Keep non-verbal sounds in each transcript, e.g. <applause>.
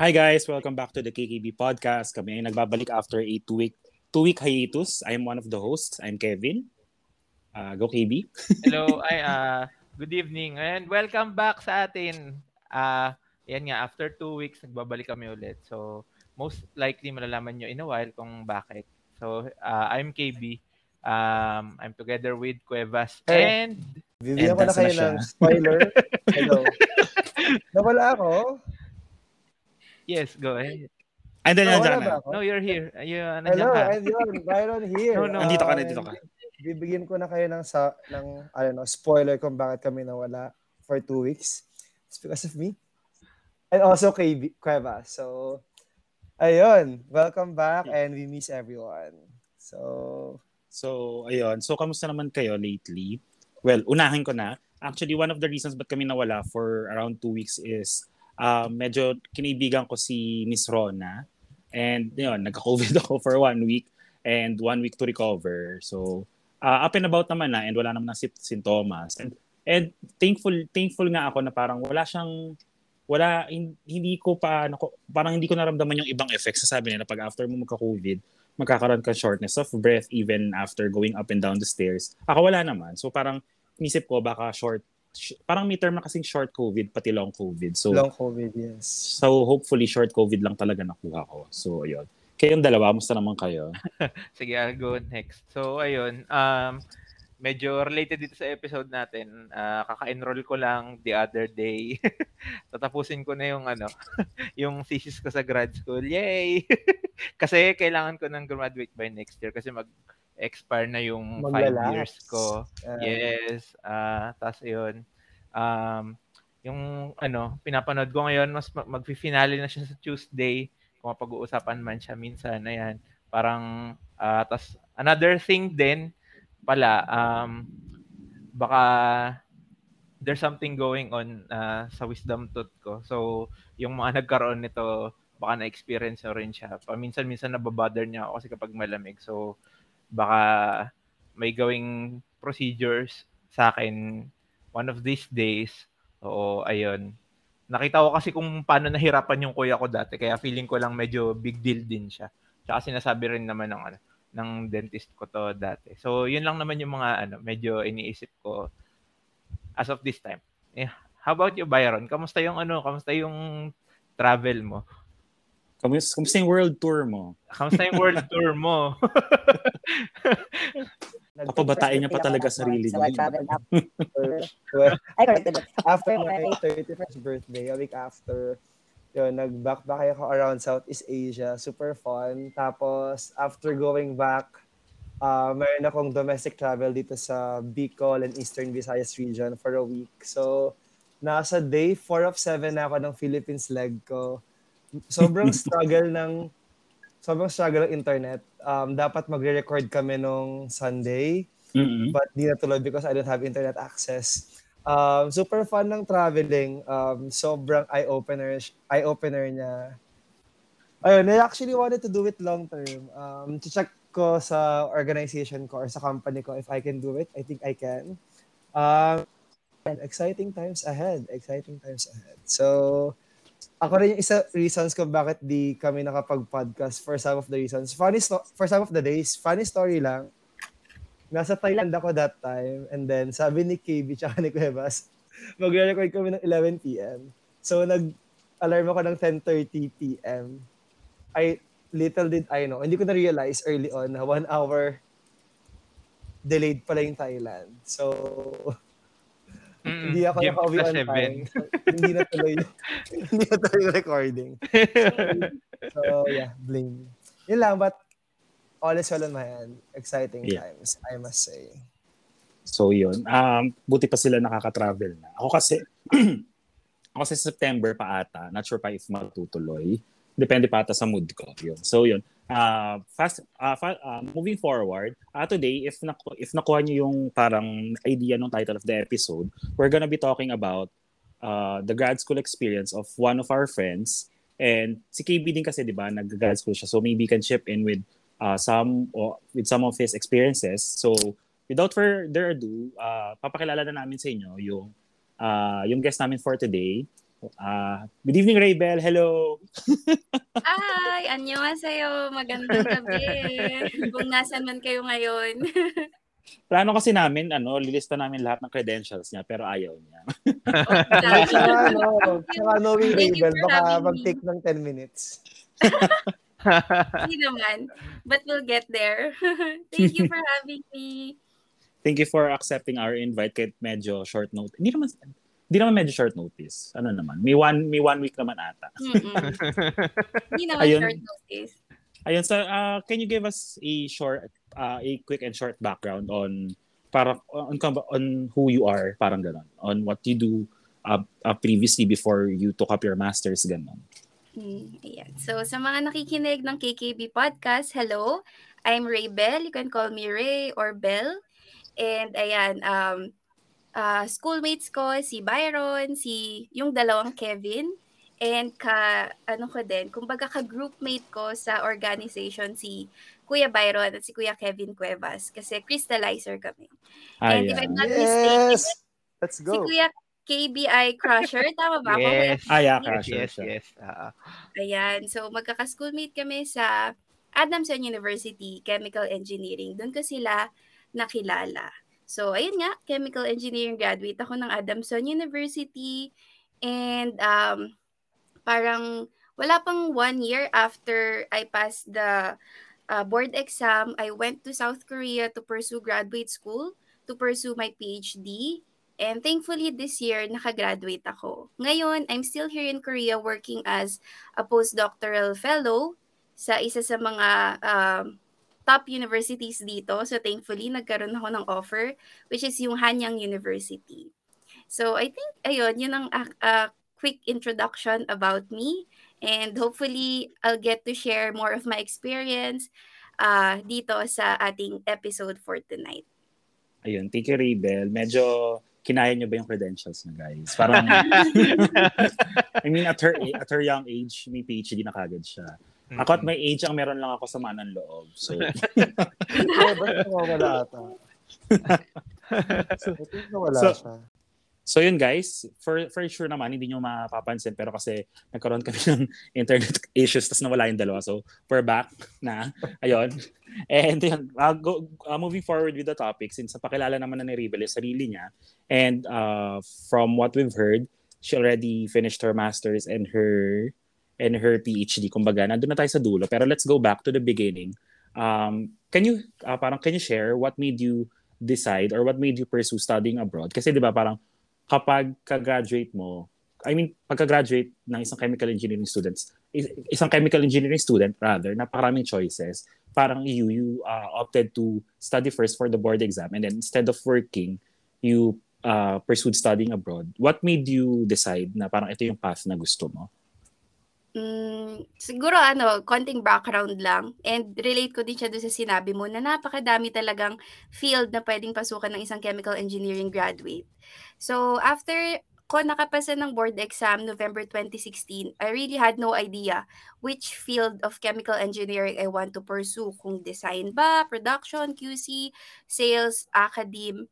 Hi guys, welcome back to the KKB podcast. Kami ay nagbabalik after a two-week two-week hiatus. I'm one of the hosts. I'm Kevin. Uh, go KB. <laughs> Hello, ay uh, good evening and welcome back sa atin. Uh, yan nga, after two weeks, nagbabalik kami ulit. So, most likely malalaman nyo in a while kung bakit. So, uh, I'm KB. Um, I'm together with Cuevas Hey. and Bibigyan ko na kayo ng spoiler. <laughs> Hello. Nawala ako. Yes, go ahead. And then, Nawala nandiyan ba na. ako? No, you're here. Ayun, Hello, ka. and yun, Byron here. No, no. Nandito ka, nandito ka. Bibigyan ko na kayo ng, sa, ng I don't know, spoiler kung bakit kami nawala for two weeks. It's because of me. And also kay Cueva. So, ayun. Welcome back and we miss everyone. So, So, ayun. So, kamusta naman kayo lately? Well, unahin ko na. Actually, one of the reasons ba't kami nawala for around two weeks is uh, medyo kinibigan ko si Miss Rona. And yun, nagka-COVID <laughs> ako for one week and one week to recover. So, uh, up and about naman na and wala naman na si- sintomas. And, and thankful thankful nga ako na parang wala siyang wala hin- hindi ko pa nako, parang hindi ko naramdaman yung ibang effects sabi nila pag after mo magka-COVID magkakaroon ka shortness of breath even after going up and down the stairs. Ako wala naman. So parang inisip ko baka short sh- parang may term na kasing short COVID pati long COVID. So long COVID, yes. so hopefully short COVID lang talaga nakuha ko. So ayun. Kayong dalawa, musta naman kayo? <laughs> Sige, I'll go next. So, ayun. Um, medyo related dito sa episode natin. Ah, kaka-enroll ko lang the other day. <laughs> Tatapusin ko na yung ano, <laughs> yung thesis ko sa grad school. Yay! kasi kailangan ko nang graduate by next year kasi mag-expire na yung five Maglalapse. years ko. Uh, Yes. Ah, tas yun. Um, yung ano, pinapanood ko ngayon, mas ma- magfi-finale na siya sa Tuesday. Kung mapag-uusapan man siya minsan, ayan. Parang, ah, tas another thing din pala, um, baka there's something going on ah, sa wisdom tooth ko. So, yung mga <laughs> nagkaroon nito, baka na-experience na rin siya. Paminsan-minsan nababother niya ako kasi kapag malamig. So, baka may gawing procedures sa akin one of these days. Oo, ayun. Nakita ko kasi kung paano nahirapan yung kuya ko dati. Kaya feeling ko lang medyo big deal din siya. Tsaka sinasabi rin naman ng, ano, ng dentist ko to dati. So, yun lang naman yung mga ano, medyo iniisip ko as of this time. Yeah. How about you, Byron? Kamusta yung ano, kamusta yung travel mo? Kamusta, kamusta yung world tour mo? Kamusta yung world tour mo? <laughs> Papabatain niya pa talaga sarili So I niya. it. after my 31st birthday, a week after, yun, nag-backpack ako around Southeast Asia. Super fun. Tapos, after going back, uh, mayroon akong domestic travel dito sa Bicol and Eastern Visayas region for a week. So, nasa day 4 of 7 na ako ng Philippines leg ko. Sobrang <laughs> struggle ng sobrang struggle ng internet. Um, dapat magre-record kami nung Sunday mm but di natuloy because I don't have internet access. Um, super fun ng traveling. Um, sobrang eye-opener, eye-opener niya. Ayun, I actually wanted to do it long term. Um, check ko sa organization ko or sa company ko if I can do it. I think I can. Um, and exciting times ahead. Exciting times ahead. So, ako rin yung isa reasons kung bakit di kami nakapag-podcast for some of the reasons. Funny sto- for some of the days, funny story lang. Nasa Thailand ako that time and then sabi ni KB tsaka ni Cuevas, <laughs> magre-record kami ng 11 p.m. So nag-alarm ako ng 10.30 p.m. I little did I know, hindi ko na-realize early on na one hour delayed pala yung Thailand. So, <laughs> Mm, hindi ako Gym nakauwi on seven. time. So, <laughs> hindi na tuloy, <laughs> hindi na tuloy recording. So, yeah, blame. Yun lang, but all is well on my end. Exciting Yeah. times, I must say. So yun. Um, buti pa sila nakaka-travel na. Ako kasi, <clears throat> ako kasi September pa ata. Not sure pa if matutuloy. Depende pa ata sa mood ko. Yun. So yun. Uh, fast, uh, fa- uh, moving forward, uh, today, if, naku- if nakuha niyo yung parang idea ng title of the episode, we're gonna be talking about uh, the grad school experience of one of our friends. And si KB din kasi, di ba, nag-grad school siya. So maybe can chip in with uh, some or with some of his experiences. So without further ado, uh, papakilala na namin sa inyo yung uh, yung guest namin for today. Uh, good evening, Raybel. Hello. Hi! Annyeonghaseyo. Magandang gabi. Kung nasan man kayo ngayon. <laughs> Plano kasi namin, ano, lilista namin lahat ng credentials niya, pero ayaw niya. Saka, no, saka knowing Raybel, baka mag-take ng 10 minutes. Hindi naman. But we'll get there. <laughs> Thank you for having me. Thank you for accepting our invite kahit medyo short note. Hindi naman, hindi naman medyo short notice. Ano naman? May one, may one week naman ata. Hindi naman Ayun. short notice. Ayun, so uh, can you give us a short, uh, a quick and short background on para on, on who you are, parang ganon, on what you do uh, uh, previously before you took up your masters, ganon. Mm, ayan. So, sa mga nakikinig ng KKB Podcast, hello. I'm Ray Bell. You can call me Ray or Bell. And ayan, um, uh, schoolmates ko, si Byron, si yung dalawang Kevin, and ka, ano ko din, kumbaga ka-groupmate ko sa organization si Kuya Byron at si Kuya Kevin Cuevas kasi crystallizer kami. Ah, and yeah. if I'm not yes. mistaken, Let's go. si Kuya KBI Crusher, tama ba? Yes. Ah, yeah, Crusher. Yes, yes. Uh, Ayan, so magkaka-schoolmate kami sa Adamson University, Chemical Engineering. Doon ko sila nakilala. So, ayun nga, chemical engineering graduate ako ng Adamson University. And um, parang wala pang one year after I passed the uh, board exam, I went to South Korea to pursue graduate school, to pursue my PhD. And thankfully, this year, nakagraduate ako. Ngayon, I'm still here in Korea working as a postdoctoral fellow sa isa sa mga um, top universities dito. So thankfully, nagkaroon ako ng offer, which is yung Hanyang University. So I think, ayun, yun ang uh, uh, quick introduction about me. And hopefully, I'll get to share more of my experience uh, dito sa ating episode for tonight. Ayun, thank you, Raybel. Medyo kinaya niyo ba yung credentials niya, guys? Parang, <laughs> I mean, at her, at her young age, may PhD na kagad siya. Ako at my age, ang meron lang ako sa manang loob. So, <laughs> oh, ba't nawawala ata? <laughs> so, nawala so, siya. So yun guys, for for sure naman hindi niyo mapapansin pero kasi nagkaroon kami <laughs> ng internet issues tapos nawala yung dalawa. So we're back na. Ayun. And yun, uh, go, uh, moving forward with the topic since pakilala naman na ni Rebel yung sarili niya and uh, from what we've heard, she already finished her masters and her and her PhD. Kumbaga, nandun na tayo sa dulo. Pero let's go back to the beginning. Um, can you, uh, parang, can you share what made you decide or what made you pursue studying abroad? Kasi di ba parang kapag ka-graduate mo, I mean, pagka-graduate ng isang chemical engineering students, isang chemical engineering student rather, napakaraming choices. Parang you, you uh, opted to study first for the board exam and then instead of working, you uh, pursued studying abroad. What made you decide na parang ito yung path na gusto mo? Mm, siguro ano, konting background lang and relate ko din siya doon sa sinabi mo na napakadami talagang field na pwedeng pasukan ng isang chemical engineering graduate. So, after ko nakapasa ng board exam November 2016, I really had no idea which field of chemical engineering I want to pursue. Kung design ba, production, QC, sales, academe,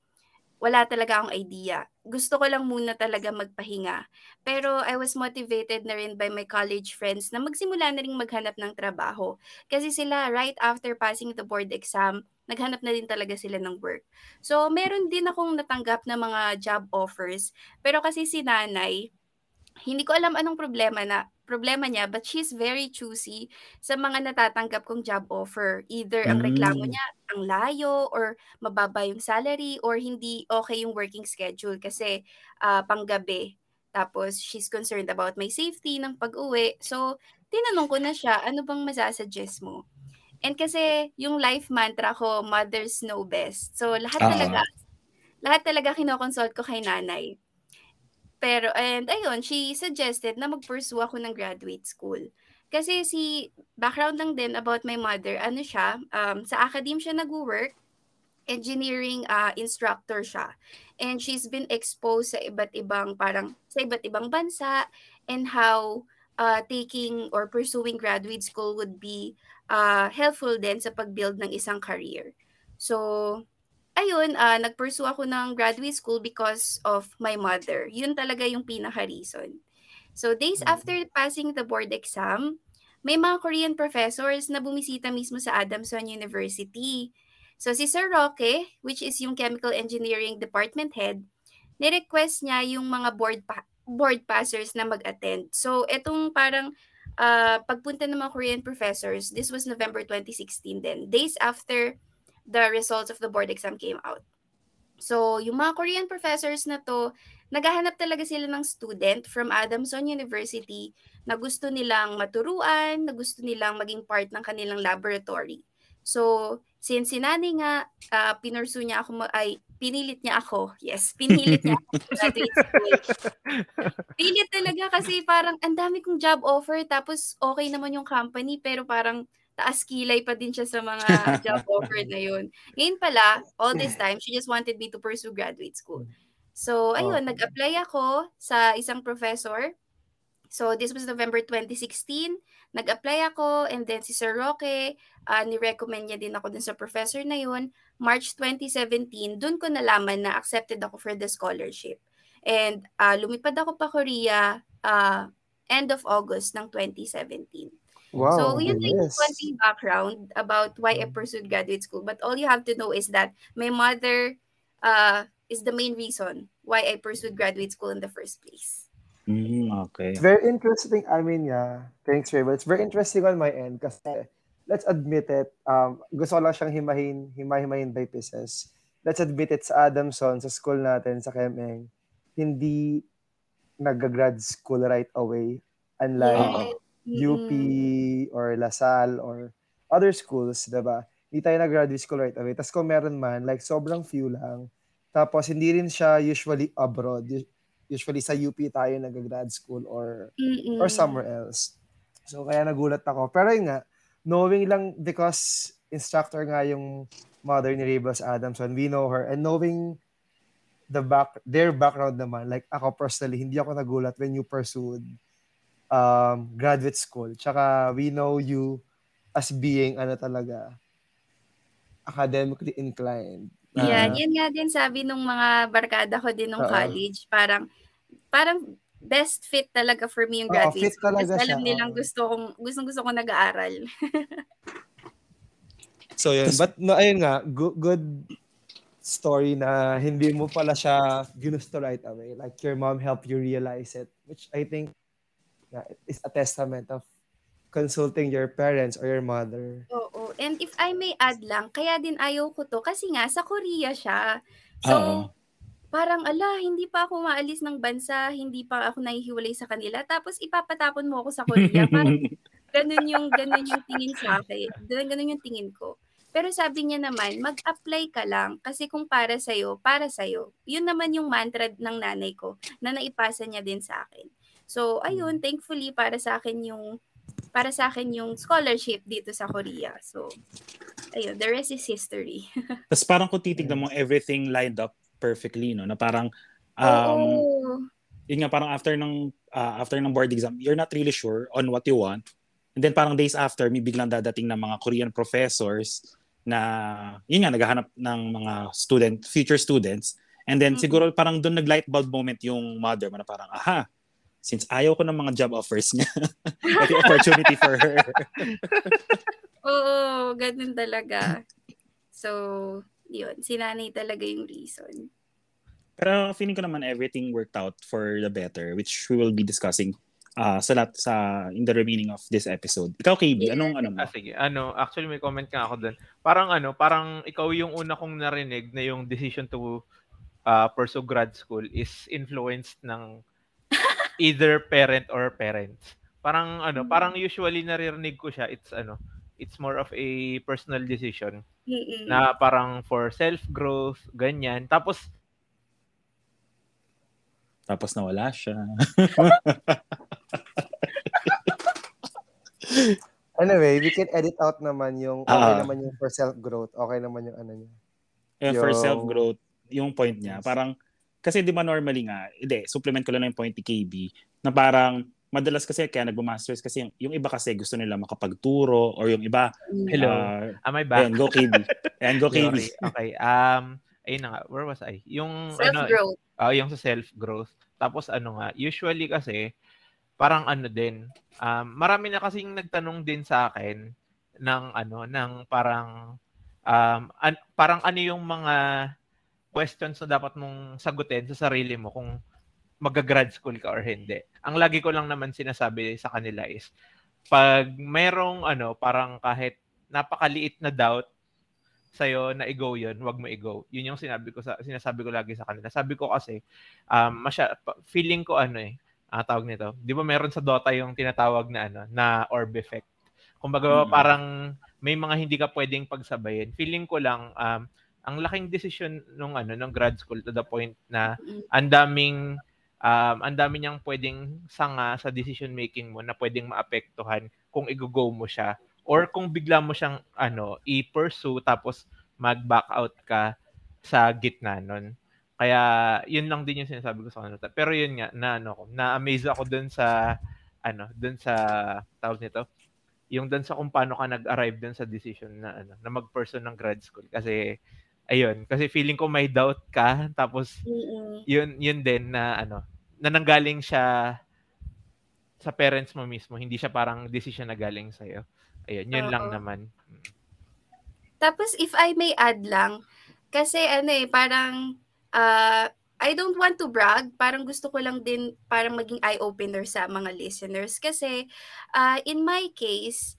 wala talaga akong idea. Gusto ko lang muna talaga magpahinga. Pero I was motivated na rin by my college friends na magsimula na rin maghanap ng trabaho. Kasi sila, right after passing the board exam, naghanap na din talaga sila ng work. So, meron din akong natanggap na mga job offers. Pero kasi si nanay, hindi ko alam anong problema na problema niya but she's very choosy sa mga natatanggap kong job offer. Either ang reklamo Mm. niya ang layo or mababa yung salary or hindi okay yung working schedule kasi uh, panggabi. Tapos she's concerned about my safety ng pag-uwi. So tinanong ko na siya, ano bang masasuggest mo? And kasi yung life mantra ko, mothers know best. So lahat Ah. talaga, lahat talaga kinokonsult ko kay nanay. Pero, and ayun, she suggested na mag-pursue ako ng graduate school. Kasi si, background lang din about my mother, ano siya, um, sa academe siya nag-work, engineering uh, instructor siya. And she's been exposed sa iba't ibang, parang, sa iba't ibang bansa, and how uh, taking or pursuing graduate school would be uh, helpful din sa pag-build ng isang career. So, ayun, uh, nag-pursue ako ng graduate school because of my mother. Yun talaga yung pinaka-reason. So days Mm. after passing the board exam, may mga Korean professors na bumisita mismo sa Adamson University. So si Sir Roque, which is yung chemical engineering department head, ni-request niya yung mga board pa- board passers na mag-attend. So etong parang uh, pagpunta ng mga Korean professors, this was November 2016 then, days after the results of the board exam came out. So, yung mga Korean professors na to, naghahanap talaga sila ng student from Adamson University na gusto nilang maturuan, na gusto nilang maging part ng kanilang laboratory. So, since sinani nga, uh, pinursu niya ako, ma- ay, pinilit niya ako. Yes, pinilit niya ako. <laughs> Pilit talaga kasi parang ang dami kong job offer tapos okay naman yung company pero parang taas kilay pa din siya sa mga <laughs> job offer na yun. Ngayon pala, all this time, she just wanted me to pursue graduate school. So, ayun, Okay. nag-apply ako sa isang professor. So, this was November 2016. Nag-apply ako and then si Sir Roque, uh, ni-recommend niya din ako dun sa professor na yun. March 2017, dun ko nalaman na accepted ako for the scholarship. And uh, lumipad ako pa Korea uh, end of August ng 2017. Wow, so, yun lang yung bilis. konting background about why I pursued graduate school. But all you have to know is that my mother uh, is the main reason why I pursued graduate school in the first place. Mm, okay. It's very interesting. I mean, yeah. Thanks, Ray. But it's very interesting on my end kasi let's admit it. Um, gusto ko lang siyang himahin, himahimahin by pieces. Let's admit it sa Adamson, sa school natin, sa Kemeng, hindi nag-grad school right away. Unlike UP Mm-mm. or LaSalle or other schools, diba? Hindi tayo nag-graduate school right away. Tapos kung meron man, like sobrang few lang. Tapos hindi rin siya usually abroad. Us- Usually sa UP tayo nag-grad school or Mm-mm. or somewhere else. So kaya nagulat ako. Pero yun nga, knowing lang because instructor nga yung mother ni Rebels Adamson, we know her and knowing the back their background naman, like ako personally, hindi ako nagulat when you pursued um, graduate school. Tsaka we know you as being ano talaga academically inclined. Yan, Ah, yan nga din sabi nung mga barkada ko din nung Oo. college, parang parang best fit talaga for me yung graduate fit school. talaga Kasi siya, alam nilang gusto kong gustong gusto ko nag-aaral. <laughs> So yun, but no, ayun nga, good, good story na hindi mo pala siya ginusto right away. Like your mom helped you realize it, which I think yeah, is a testament of consulting your parents or your mother. Oo. And if I may add lang, kaya din ayaw ko to kasi nga sa Korea siya. So, Oo. parang ala, hindi pa ako maalis ng bansa, hindi pa ako nahihiwalay sa kanila, tapos ipapatapon mo ako sa Korea. Parang <laughs> ganun yung ganun yung tingin sa akin. Ganun, ganun yung tingin ko. Pero sabi niya naman, mag-apply ka lang kasi kung para sa'yo, para sa'yo. Yun naman yung mantra ng nanay ko na naipasa niya din sa akin. So, ayun, thankfully para sa akin yung para sa akin yung scholarship dito sa Korea. So, ayun, the rest is history. <laughs> Tapos parang kung titignan mo, everything lined up perfectly, no? Na parang, um, Oo. yun nga, parang after ng, ah, after ng board exam, you're not really sure on what you want. And then parang days after, may biglang dadating ng mga Korean professors na, yun nga, naghahanap ng mga student, future students. And then Mhm. siguro parang doon nag-light bulb moment yung mother mo na parang, aha, since ayaw ko ng mga job offers niya, <laughs> ito yung opportunity for her. <laughs> Oo, ganun talaga. So, yun, sinanay talaga yung reason. Pero feeling ko naman everything worked out for the better, which we will be discussing uh, sa, lat, sa in the remaining of this episode. Ikaw, KB, anong ano mo? Ah, sige. Ano, actually may comment nga ako doon. Parang ano, parang ikaw yung una kong narinig na yung decision to uh, pursue grad school is influenced ng either parent or parents. Parang ano, Mm. parang usually naririnig ko siya, it's ano, it's more of a personal decision Mm-mm. na parang for self-growth, ganyan. Tapos Tapos nawala siya. <laughs> Anyway, we can edit out naman yung okay Ah. naman yung for self-growth. Okay naman yung ano niya. Yung for Yung- self-growth, yung point niya, Yes. parang, kasi di ba normally nga, hindi, supplement ko lang yung point ni KB, na parang, madalas kasi kaya nagma-masters kasi yung, yung iba kasi gusto nila makapagturo or yung iba, Hello. ah, am I back? ayan, go KB. Ayan, go <laughs> KB. Okay. Um ayun na nga, where was I? Yung ano, Self-growth. Ah, yung sa self-growth. Tapos ano nga, usually kasi parang ano din, um, marami na kasing nagtanong din sa akin ng ano, ng parang um, an- parang ano yung mga questions na dapat mong sagutin sa sarili mo kung mag-grad school ka or hindi. Ang lagi ko lang naman sinasabi sa kanila is pag mayroong ano, parang kahit napakaliit na doubt sa'yo na i-go yun, wag mo i-go. Yun yung sinabi ko sa sinasabi ko lagi sa kanila. Sabi ko kasi um masya, feeling ko ano eh, uh, tawag nito. 'Di ba meron sa Dota yung tinatawag na ano, na orb effect. Kumbaga mm-hmm. parang may mga hindi ka pwedeng pagsabayin. Feeling ko lang um ang laking decision nung ano nung grad school to the point na ang daming um ang dami niyang pwedeng sanga sa decision making mo na pwedeng maapektuhan kung i-go mo siya or kung bigla mo siyang ano i-pursue tapos mag-back out ka sa gitna nun. Kaya yun lang din yung sinasabi ko sa kanila. Pero yun nga na ano ko, na-amaze ako dun sa ano, dun sa tawag nito, yung dun sa kung paano ka nag-arrive dun sa decision na ano, na mag-person ng grad school kasi ayun, kasi feeling ko may doubt ka tapos mm-hmm. yun yun din na ano, na nanggaling siya sa parents mo mismo, hindi siya parang decision na galing sa iyo. Ayun, yun Uh-oh. lang naman. Tapos if I may add lang, kasi ano eh, parang uh, I don't want to brag, parang gusto ko lang din parang maging eye-opener sa mga listeners kasi uh, in my case,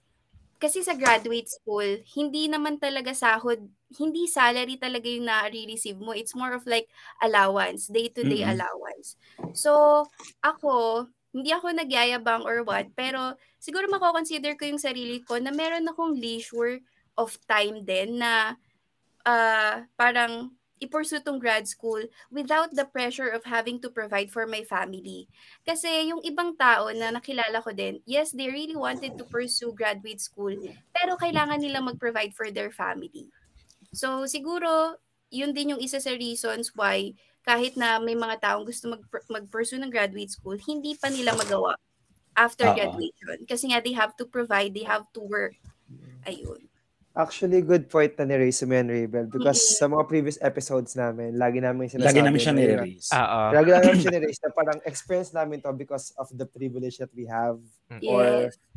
kasi sa graduate school, hindi naman talaga sahod, hindi salary talaga yung na-receive mo. It's more of like allowance, day-to-day mm-hmm. allowance. So, ako, hindi ako nagyayabang or what, pero siguro mako-consider ko yung sarili ko na meron akong leisure of time din na uh, parang i-pursue tong grad school without the pressure of having to provide for my family. Kasi yung ibang tao na nakilala ko din, yes, they really wanted to pursue graduate school, pero kailangan nila mag-provide for their family. So siguro, yun din yung isa sa reasons why kahit na may mga taong gusto mag- mag-pursue ng graduate school, hindi pa nila magawa after Uh-oh. graduation. Kasi nga, they have to provide, they have to work. Ayun. Actually, good point na ni-raise mo yan, Rabel. Because mm-hmm. sa mga previous episodes namin, lagi namin sinasabi. Lagi namin siya ni-raise. Uh-oh. Lagi namin siya ni-raise na parang experience namin to because of the privilege that we have yes. or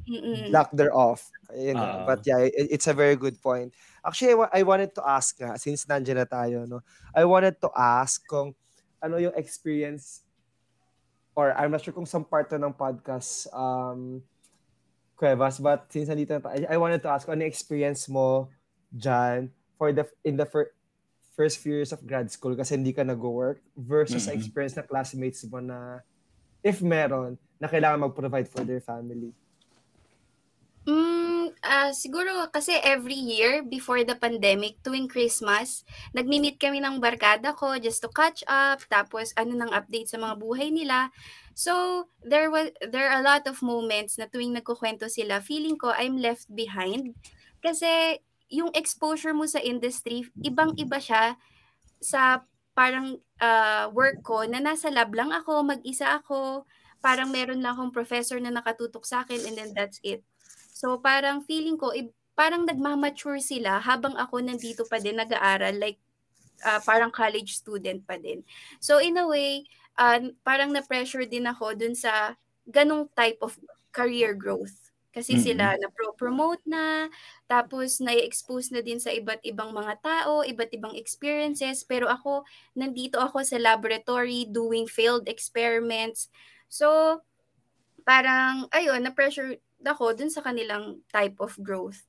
mm lack thereof. Ayun, but yeah, it, it's a very good point. Actually, I, I wanted to ask nga, since nandiyan na tayo, no, I wanted to ask kung ano yung experience or I'm not sure kung some part to ng podcast um, Cuevas, but since nandito na tayo, I wanted to ask, ano experience mo dyan for the, in the fir- first few years of grad school kasi hindi ka nag-work versus mm-hmm. experience na classmates mo na if meron, na kailangan mag-provide for their family? Mm, uh, siguro kasi every year before the pandemic, tuwing Christmas, nagmi-meet kami ng barkada ko just to catch up, tapos ano nang update sa mga buhay nila. So, there was there are a lot of moments na tuwing nagkukwento sila, feeling ko I'm left behind kasi yung exposure mo sa industry, ibang-iba siya sa parang uh, work ko na nasa lab lang ako, mag-isa ako, parang meron lang akong professor na nakatutok sa akin and then that's it. So parang feeling ko, parang nagmamature sila habang ako nandito pa din nag-aaral, like uh, parang college student pa din. So in a way, uh, parang na-pressure din ako dun sa ganong type of career growth. Kasi mm-hmm. sila na-promote na, tapos na-expose na din sa iba't ibang mga tao, iba't ibang experiences. Pero ako, nandito ako sa laboratory doing failed experiments. So, parang, ayun, na-pressure ako dun sa kanilang type of growth.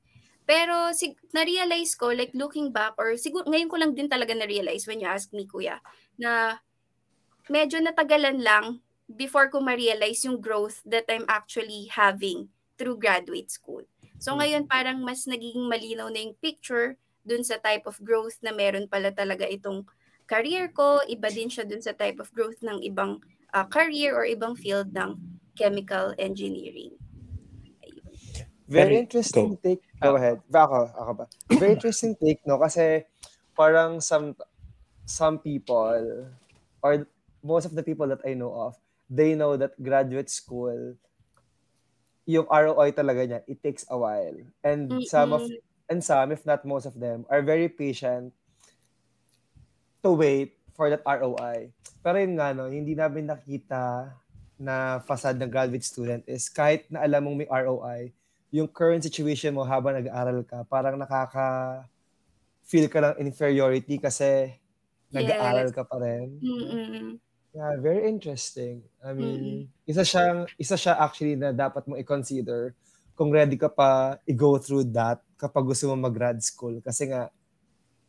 Pero sig- na-realize ko, like looking back, or siguro ngayon ko lang din talaga na-realize when you ask me, kuya, na medyo natagalan lang before ko ma-realize yung growth that I'm actually having through graduate school. So hmm. ngayon parang mas nagiging malinaw na yung picture dun sa type of growth na meron pala talaga itong career ko, iba din siya dun sa type of growth ng ibang uh, career or ibang field ng chemical engineering. Very interesting go. take. Go ahead. Ba ako, ako ba? Very <coughs> interesting take, no? Kasi parang some some people or most of the people that I know of, they know that graduate school, yung ROI talaga niya, it takes a while. And Mm-mm. some of, and some, if not most of them, are very patient to wait for that ROI. Pero yun nga, no, hindi namin nakita na facade ng graduate student is kahit na alam mong may ROI, yung current situation mo habang nag-aaral ka, parang nakaka feel ka ng inferiority kasi nag-aaral ka pa rin. Mm-mm. Yeah, very interesting. I mean, Mm-mm. isa siyang isa siya actually na dapat mo i-consider kung ready ka pa i-go through that kapag gusto mo mag-grad school kasi nga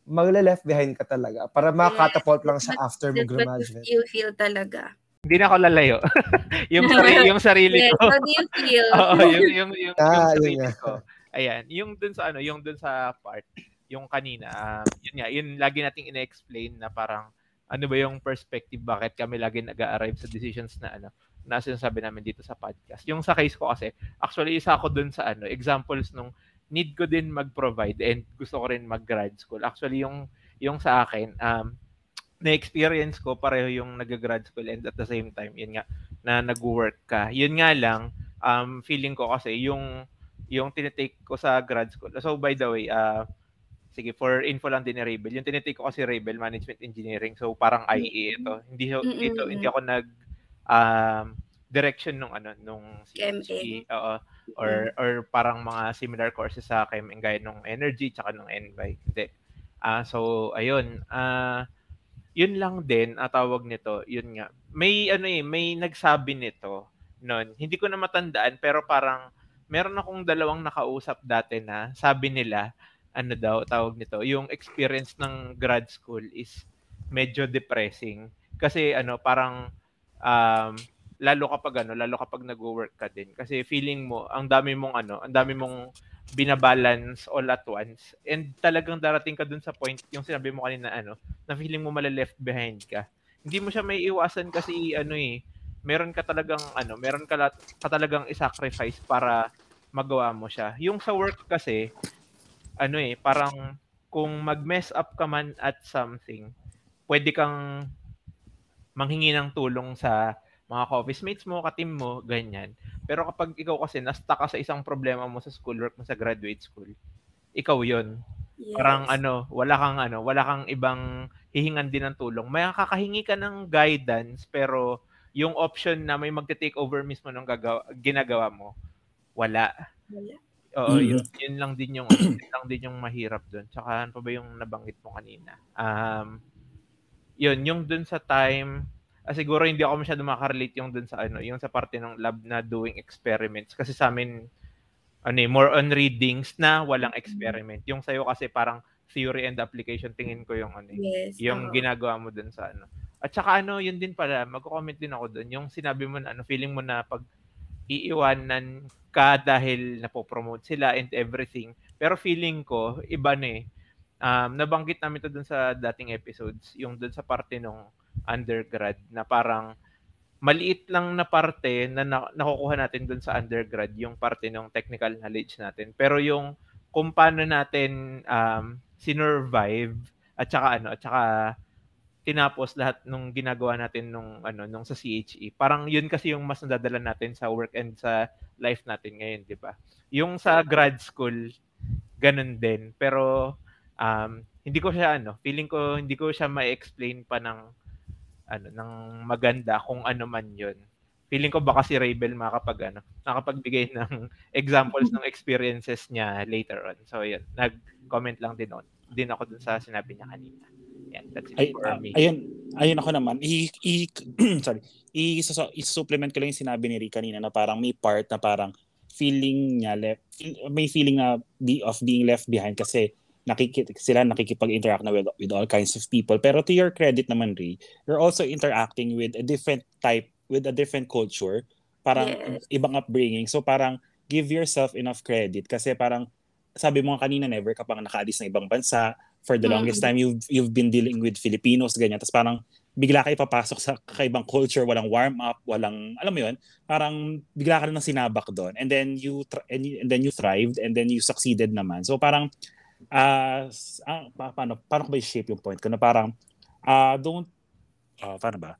magle-left behind ka talaga para makatapult lang siya after mo graduate. you feel talaga. Hindi na ako lalayo. <laughs> <laughs> yung, sarili, yung sarili Yes, ko. how do you feel? <laughs> Oo, yung, yung, yung, Ah, yung yun sarili ko. Ayan, yung dun sa ano, yung dun sa part, yung kanina, um, yun nga, yun lagi nating ina-explain na parang ano ba yung perspective, bakit kami lagi nag-arrive sa decisions na ano, na sinasabi namin dito sa podcast. Yung sa case ko kasi, actually isa ako dun sa ano, examples nung need ko din mag-provide and gusto ko rin mag-grad school. Actually, yung yung sa akin, um, na-experience ko pareho yung nag-grad school and at the same time, yun nga, na nag-work ka. Yun nga lang, um, feeling ko kasi yung yung tinitake ko sa grad school. So by the way, uh, sige, for info lang din ni Rebel, yung tinitake ko kasi Rebel Management Engineering. So parang IE ito. Hindi Mm-mm. ito hindi ako nag um, direction nung ano nung. CHE, oo, or or parang mga similar courses sa KMA gaya nung energy tsaka nung NBI. Hindi. Ah, so ayun, ah yun lang din ang tawag nito, yun nga. May ano eh, may nagsabi nito noon. Hindi ko na matandaan pero parang meron akong dalawang nakausap dati na sabi nila ano daw tawag nito, yung experience ng grad school is medyo depressing kasi ano parang um, lalo kapag ano, lalo kapag nagwo-work ka din kasi feeling mo ang dami mong ano, ang dami mong binabalance all at once and talagang darating ka dun sa point yung sinabi mo kanina ano, na feeling mo mala-left behind ka. Hindi mo siya may iwasan kasi ano eh, meron ka talagang ano, meron ka, lat- ka talagang i-sacrifice para magawa mo siya. Yung sa work kasi ano eh, parang kung mag-mess up ka man at something, pwede kang manghingi ng tulong sa mga office mates mo, ka-team mo, ganyan. Pero kapag ikaw kasi na-stuck ka sa isang problema mo sa schoolwork mo sa graduate school, ikaw yon Yes. Parang ano, wala kang ano, wala kang ibang hihingan din ng tulong. May kakahingi ka ng guidance pero yung option na may magte-take over mismo ng gagawa, ginagawa mo, wala. Wala. Oo, Mhm. yun, yun lang din yung ano, yun lang din yung mahirap doon. Tsaka ano pa ba yung nabanggit mo kanina? Um, yun, yung dun sa time, ah, siguro hindi ako masyado makarelate yung dun sa ano, yung sa parte ng lab na doing experiments kasi sa amin ano eh, more on readings na walang experiment. Yung sa'yo kasi parang theory and application tingin ko yung ano eh, Yes. yung oo. ginagawa mo dun sa ano. At saka ano, yun din pala, magko-comment din ako dun. Yung sinabi mo na ano, feeling mo na pag iiwanan ka dahil napopromote sila and everything. Pero feeling ko, iba na eh. Um, nabanggit namin to dun sa dating episodes, yung dun sa parte nung undergrad na parang maliit lang na parte na, na nakukuha natin dun sa undergrad, yung parte ng technical knowledge natin. Pero yung kung paano natin um, sinurvive at saka ano, at saka tinapos lahat nung ginagawa natin nung ano nung sa CHE. Parang yun kasi yung mas nadadala natin sa work and sa life natin ngayon, 'di ba? Yung sa grad school ganun din. Pero um, hindi ko siya ano, feeling ko hindi ko siya ma-explain pa ng ano ng maganda kung ano man 'yun. Feeling ko baka si Rabel makapag ano, nakapagbigay <laughs> ng examples ng experiences niya later on. So yun, nag-comment lang din on. Din ako dun sa sinabi niya kanina. Yan, that's it Ay, for ah, me. ayun, ayun ako naman. I, i <clears throat> sorry. I, i-supplement ko lang yung sinabi ni Rick kanina na parang may part na parang feeling niya left, may feeling na be, of being left behind kasi nakikit sila nakikipag-interact na with, with all kinds of people. Pero to your credit naman, Ri, you're also interacting with a different type, with a different culture. Parang Yes. ibang upbringing. So parang give yourself enough credit kasi parang sabi mo kanina, never ka pang nakaalis ng ibang bansa. For the longest Mm. time, you've, you've been dealing with Filipinos, ganyan. Tapos parang bigla kayo papasok sa kakaibang culture, walang warm up, walang, alam mo yun, parang bigla ka na sinabak doon. And then you, tr- and, you- and then you thrived, and then you succeeded naman. So parang, ah, pa- paano, paano ko ba i-shape yung point ko? Na parang, ah, don't, ah, paano ba?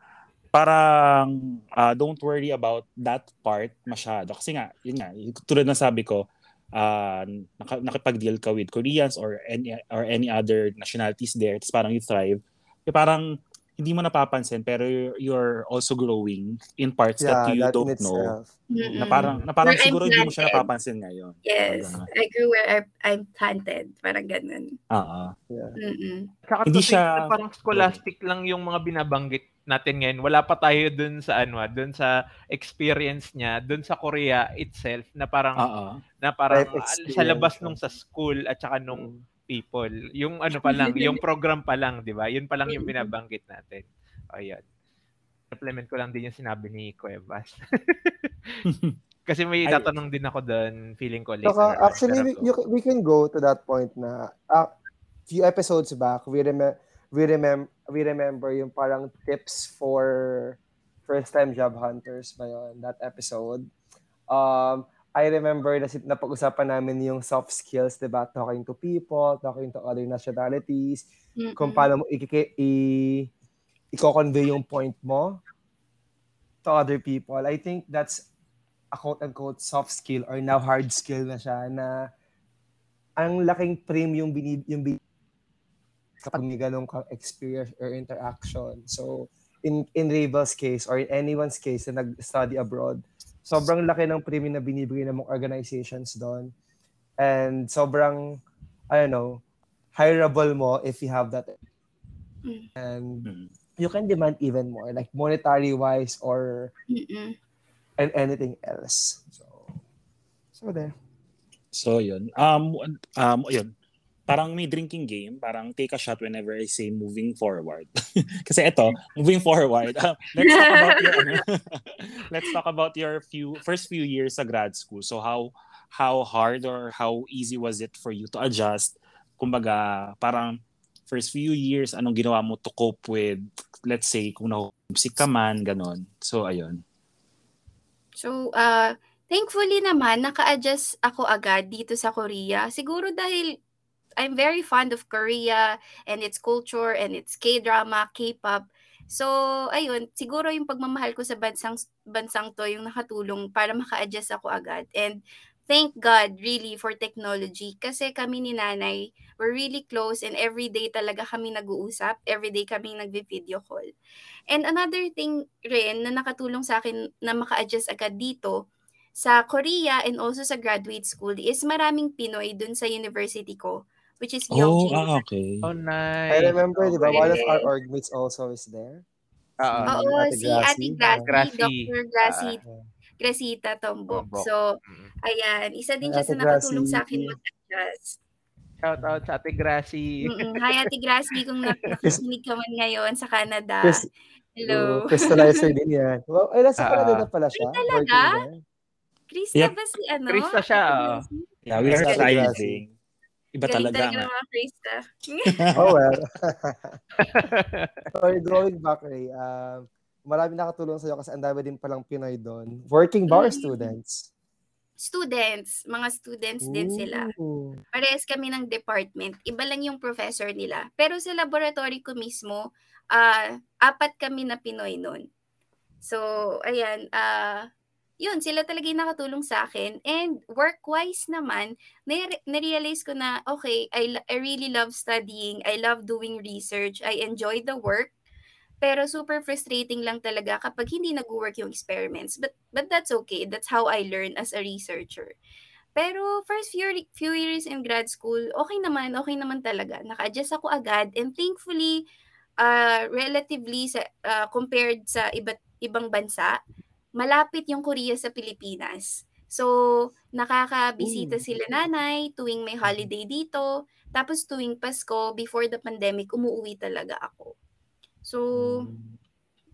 Parang, ah, don't worry about that part masyado. Kasi nga, yun nga, tulad ng sabi ko, uh, naka, nakipag-deal ka with Koreans or any or any other nationalities there, tapos parang you thrive, eh, parang hindi mo napapansin pero you're, you're also growing in parts that you that don't know. Mm-mm. Na parang, na parang Where siguro hindi mo siya napapansin ngayon. Yes, Parang, I grew where I, I'm planted. Parang ganun. Oo. Yeah. Mm-mm. Hindi siya- na parang scholastic lang yung mga binabanggit natin ngayon. Wala pa tayo dun sa ano, ah, dun sa experience niya, dun sa Korea itself na parang Oo. na parang sa labas nung sa school at saka nung people. Yung ano pa lang, <laughs> yung program pa lang, 'di ba? Yun pa lang yung binabanggit natin. Ayun. Supplement ko lang din yung sinabi ni Cuevas. <laughs> Kasi may Ay- tatanong din ako doon, feeling ko later. Saka, actually, we, you, we can go to that point na a few episodes back, we, rem- we, remem- we remember yung parang tips for first-time job hunters ba yun, that episode. Um, I remember na napag-usapan namin yung soft skills, diba? Talking to people, talking to other nationalities, Mm-mm. kung paano mo i- i- i-convey yung point mo to other people. I think that's a quote-unquote soft skill or now hard skill na siya na ang laking premium binib yung bin- kapag may ganun kang experience or interaction. So, in in Ravel's case or in anyone's case na nag-study abroad, sobrang laki ng premium na binibigay ng mga organizations doon. And sobrang, I don't know, hireable mo if you have that. Mm. And Mm. you can demand even more, like monetary wise or Mm-mm. and anything else. So, so there. So, yun. Um, um, yun. Parang may drinking game. Parang take a shot whenever I say moving forward. <laughs> Kasi ito, moving forward. um, <laughs> let's talk about your, <laughs> let's talk about your few first few years sa grad school. So, how how hard or how easy was it for you to adjust? Kumbaga, parang first few years, anong ginawa mo to cope with, let's say, kung na-homesick ka man, ganon. So, ayun. So, uh, thankfully naman, naka-adjust ako agad dito sa Korea. Siguro dahil I'm very fond of Korea and its culture and its K-drama, K-pop. So, ayun, siguro yung pagmamahal ko sa bansang, bansang to yung nakatulong para maka-adjust ako agad. And thank God really for technology kasi kami ni nanay, we're really close and everyday talaga kami nag-uusap. Everyday kami nagvi-video call. And another thing rin na nakatulong sa akin na maka-adjust agad dito sa Korea and also sa graduate school is maraming Pinoy dun sa university ko which is Oh, Yonggi. ah, okay. Oh, nice. I remember, di ba, one of our org mates also is there. Oo. Oo, Ate si. Ate Gracie, Gracie. Dr. Gracie, Ah. Gracita Tombok. Tombok. So, ayan, isa din siya Ate sa nakatulong sa akin mag-adjust. Shout out sa Ate Gracie. Mm-mm. Hi, Ate Gracie, kung nak- <laughs> nakikinig ka man ngayon sa Canada. Chris- Hello. Uh, crystallizer din yan. Well, ay, nasa Ah. Canada na pala siya. talaga? Working there. Krista Yep. ba si ano? Krista siya. Gracie? Yeah, we are thriving. Iba Galing talaga. talaga nga. ng mga Krista. <laughs> Oh, well. <laughs> Sorry, going back, Ray. Um, marami nakatulong sa'yo kasi ang dami din palang Pinoy doon. Working bar Mm. students. Students, mga students din sila. Ooh. Parehas kami ng department. Iba lang yung professor nila. Pero sa laboratory ko mismo, ah apat kami na Pinoy nun. So, ayan, ah yun, sila talaga yung nakatulong sa akin. And work-wise naman, nare- narealize ko na, okay, I, I really love studying. I love doing research. I enjoy the work. Pero super frustrating lang talaga kapag hindi nag-work yung experiments. But, but that's okay. That's how I learn as a researcher. Pero first few, few years in grad school, okay naman, okay naman talaga. Naka-adjust ako agad and thankfully, uh, relatively sa, uh, compared sa iba't ibang bansa, malapit yung Korea sa Pilipinas. So, nakakabisita Ooh. sila nanay tuwing may holiday dito. Tapos tuwing Pasko, before the pandemic, umuwi talaga ako. So,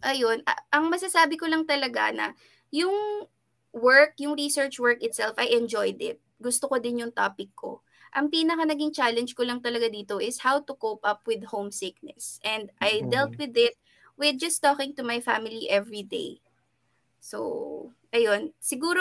ayun, a- ang masasabi ko lang talaga na yung work, yung research work itself, I enjoyed it. Gusto ko din yung topic ko. Ang pinaka naging challenge ko lang talaga dito is how to cope up with homesickness. And I Mhm. dealt with it with just talking to my family every day. So, ayun. Siguro,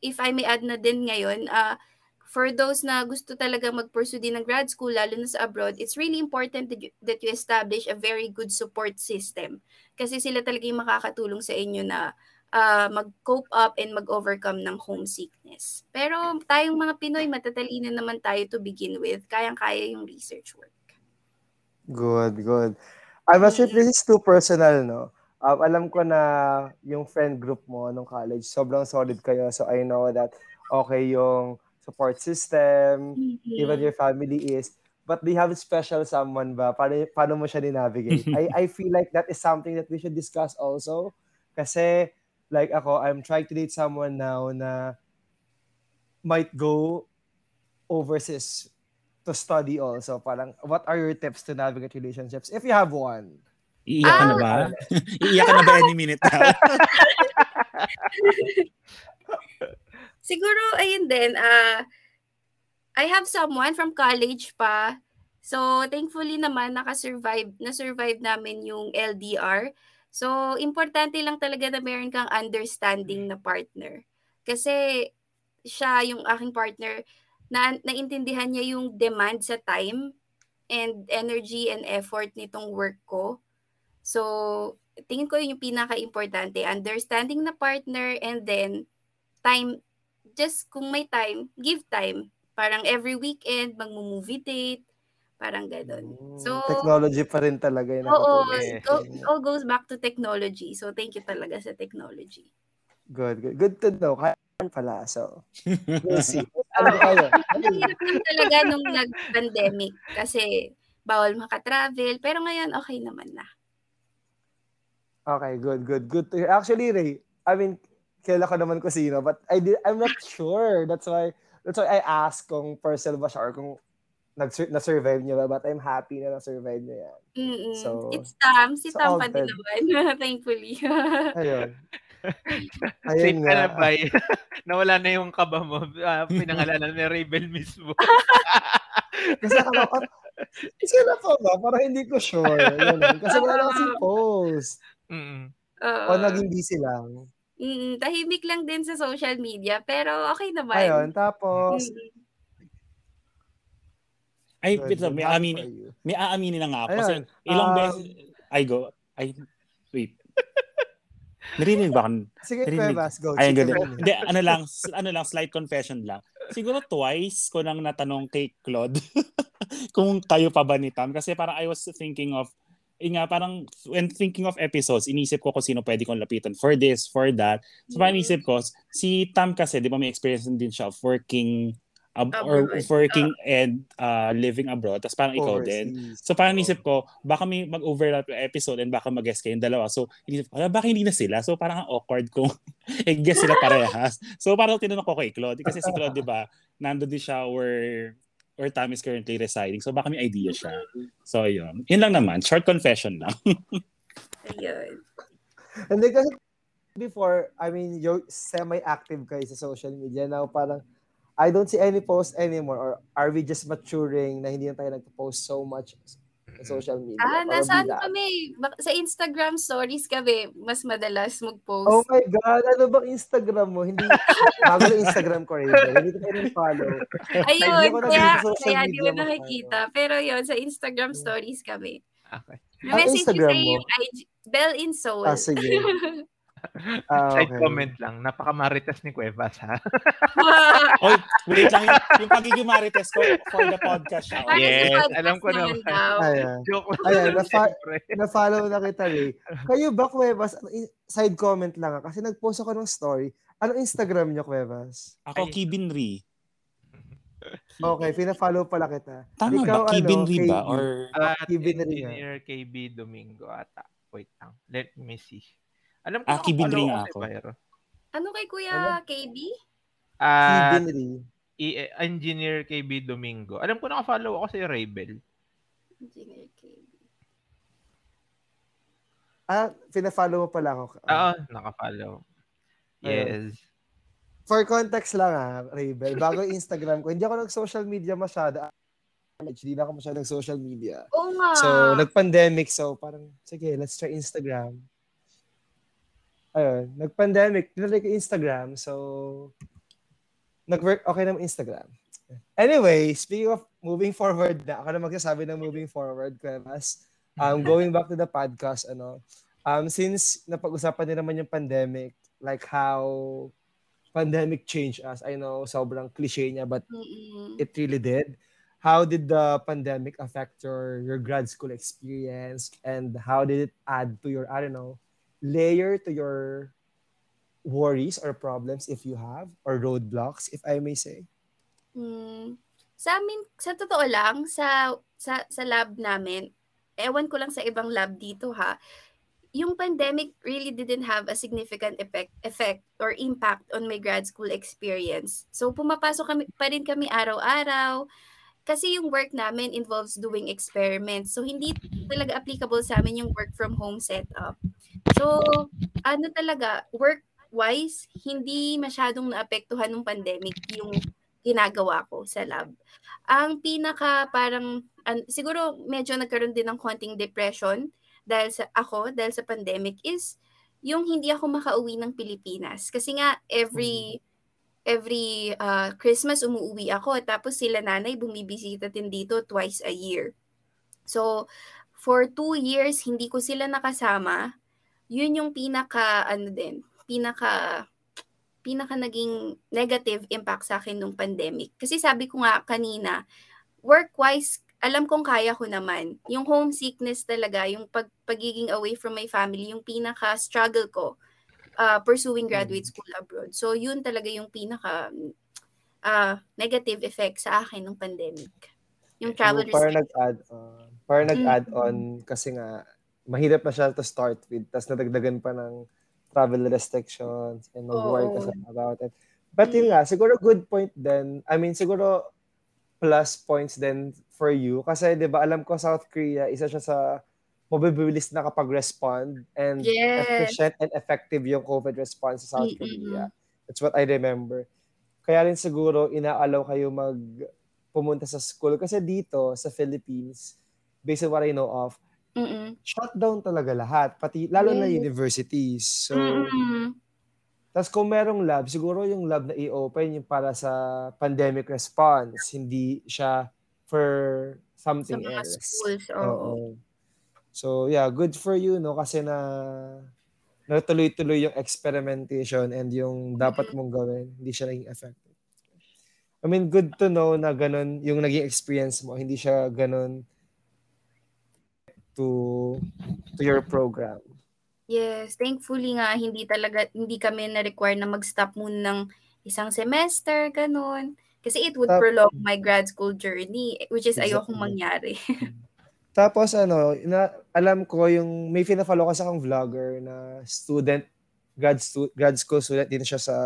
if I may add na din ngayon, uh, for those na gusto talaga mag-pursue din ng grad school, lalo na sa abroad, it's really important that you, that you establish a very good support system. Kasi sila talaga yung makakatulong sa inyo na uh, mag-cope up and mag-overcome ng homesickness. Pero tayong mga Pinoy, matatalino naman tayo to begin with. Kayang-kaya yung research work. Good, good. I'm not sure this is too personal, no? Um, alam ko na yung friend group mo nung college, sobrang solid kayo. So I know that okay yung support system, Mhm. even your family is. But do you have a special someone ba? Paano, paano mo siya ninavigate? <laughs> I, I feel like that is something that we should discuss also. Kasi, like ako, I'm trying to date someone now na might go overseas to study also. Parang, what are your tips to navigate relationships? If you have one. Iiyak ka na Ah! ba? <laughs> Iiyak ka na ba any minute now? <laughs> Siguro, ayun din, ah, I have someone from college pa. So, thankfully naman, nakasurvive, na-survive namin yung LDR. So, importante lang talaga na meron kang understanding na partner. Kasi, siya, yung aking partner, na naintindihan niya yung demand sa time and energy and effort nitong work ko. So, tingin ko yun yung pinaka-importante. Understanding na partner and then time, just kung may time, give time. Parang every weekend, mag-movie date, parang ganun. So, Mm, technology pa rin talaga yung oo. Yes. it all, it all goes back to technology. So, thank you talaga sa technology. Good, good. Good to know. Kaya pala. So, <laughs> we'll see. Ano kayo? Ang hirap lang talaga nung nag-pandemic kasi bawal makatravel. Pero ngayon, okay naman na. Okay, good, good, good to hear. Actually, Ray, I mean, kailan ko naman ko sino, but I did, I'm not sure. That's why, that's why I asked kung personal ba siya or kung na-survive niya ba, but I'm happy na na-survive niya yan. Mm-mm. So- It's Tam. Si so Tam all pa din naman. <laughs> Thankfully. Ayun. <laughs> Safe Ayun ka na ba? <laughs> Nawala na yung kaba mo. Uh, pinangalanan ni Rebel mismo. Kasi ako, oh, sila pa ba? Parang hindi ko sure. Kasi wala lang si post. Mm-mm. Oo. O naging busy lang. Mm, tahimik lang din sa social media. Pero okay naman. Ayun, tapos, Mm. Ay, ito, good. may, you. may aaminin na nga ako. Kasi Ayun, ilang um, beses, I go, ay, wait. Narinig ba? Sige, Narinig- Cuevas, go. Ay, Sige, good. go. Hindi, ano lang, ano lang, slight confession lang. Siguro twice ko nang natanong kay Claude <laughs> kung kayo pa ba ni Tam. Kasi parang I was thinking of, eh nga, parang when thinking of episodes, inisip ko kung sino pwede kong lapitan for this, for that. So parang Mm. inisip ko, si Tam kasi, di ba may experience din siya of working ab- or Abroad. working and uh, living abroad. Tapos parang ikaw din. So parang nisip ko, baka may mag-overlap yung episode and baka mag-guess kayong dalawa. So inisip ko, "Ala, baka hindi na sila. So parang ang awkward kung <laughs> i-guess sila parehas. So parang tinanong ko kay Claude. Kasi si Claude, di ba, nandun din siya where where Tam is currently residing. So baka may idea siya. So yun. Yun lang naman. Short confession lang. Ayun. Hindi kasi before, I mean, you're semi-active kayo sa social media. Now, parang, I don't see any post anymore. Or are we just maturing na hindi na tayo nagpo-post so much sa social media? Ah, nasaan that. kami? Bak- Sa Instagram stories kami, mas madalas mag-post. Oh my God, ano bang Instagram mo? Hindi, <laughs> bago lang Instagram ko rin. Hindi ko kayo follow. Ayun, Hindi na kaya, kaya di media mo nakikita. Pero yun, sa Instagram stories kami. Okay. Message ko Instagram sa mo? yung IG, Bell in Soul. Ah, sige. <laughs> Ah, <laughs> Side okay. comment lang. Napakamaritas ni Cuevas, ha? <laughs> Oy, wait lang. Yung, pagiging marites ko for the podcast siya. Para sa Yes, podcast alam ko naman daw. Ayan. Joke lang. Ayan, nafa- Siyempre. na-follow na kita, Ray. <laughs> Kayo ba, Cuevas? ano, in- Side comment lang. ah, Kasi nag-post ako ng story. Anong Instagram niyo, Cuevas? Ako, Ay. Kibinri. Okay, pina-follow pala kita. Tama Ikaw, ba? Kibinri ano, ba? KB? Or At Kibin rin nga. Engineer KB Domingo ata. Wait lang. Let me see. Alam ko Ah, Kibin rin nga si ako. Byro. Ano kay Kuya Ano? KB? Ah, Kibinri. i- eh, Engineer KB Domingo. Alam ko naka-follow ako si Rebel. Engineer KB. Ah, pina-follow mo pala ako. Oo, naka-follow. Ayun. Yes. For context lang ah, Raybel, bago Instagram ko, hindi ako nag-social media masyado. Hindi na ako masyado nag-social media. Oo nga. So, nag-pandemic. So, parang, sige, let's try Instagram. Ayun, nag-pandemic. Tinry ko Instagram. So, nag-work okay naman Instagram. Anyway, speaking of moving forward na, ako na magsasabi ng moving forward, Kuemas. Um, <laughs> going back to the podcast, ano, um, since napag-usapan din naman yung pandemic, like how pandemic changed us. I know, sobrang cliche niya, but Mm-mm. it really did. how did the pandemic affect your your grad school experience and how did it add to your I don't know layer to your worries or problems if you have or roadblocks if I may say? Hmm, sa amin, sa totoo lang, sa sa sa lab namin, ewan ko lang sa ibang lab dito ha, yung pandemic really didn't have a significant effect effect or impact on my grad school experience. So pumapasok kami pa rin kami araw-araw kasi yung work namin involves doing experiments. So hindi talaga applicable sa amin yung work from home setup. So ano talaga work wise hindi masyadong naapektuhan ng pandemic yung ginagawa ko sa lab. Ang pinaka parang an, siguro medyo nagkaroon din ng konting depression dahil sa ako dahil sa pandemic is yung hindi ako makauwi ng Pilipinas kasi nga every every uh, Christmas umuwi ako tapos sila nanay bumibisita din dito twice a year. So for two years hindi ko sila nakasama. Yun yung pinaka ano din, pinaka pinaka naging negative impact sa akin nung pandemic. Kasi sabi ko nga kanina, work-wise alam kong kaya ko naman. Yung homesickness talaga, yung pag, pagiging away from my family, yung pinaka-struggle ko uh, pursuing graduate school abroad. So, yun talaga yung pinaka uh, negative effect sa akin ng pandemic. Yung travel so, para nag-add uh, para nag-add mm-hmm. on kasi nga mahirap na siya to start with tapos nadagdagan pa ng travel restrictions and mag-worry oh. about it. But yun nga, siguro good point then. I mean, siguro plus points then for you kasi 'di ba alam ko South Korea isa siya sa mabibilis na kapag respond and yes. efficient and effective yung COVID response sa South mm-hmm. Korea. That's what I remember. Kaya rin siguro inaalaw kayo mag pumunta sa school kasi dito sa Philippines based on what I know of Mm-mm. shutdown talaga lahat pati lalo yes. na universities. So Mm-mm. Tapos kung merong lab, siguro yung lab na i-open yung para sa pandemic response, hindi siya for something sa mga else. schools, oo. Oo. So yeah, good for you no kasi na natuloy-tuloy yung experimentation and yung dapat mong gawin, hindi siya naging effective. I mean, good to know na ganun yung naging experience mo, hindi siya ganun to to your program. Yes, thankfully nga hindi talaga hindi kami na-require na mag-stop muna ng isang semester, ganun. Kasi it would Tap- prolong my grad school journey, which is Exactly. ayokong mangyari. <laughs> Tapos ano, ina, alam ko yung may fina-follow kasi akong vlogger na student grad stu- grad school student dito siya sa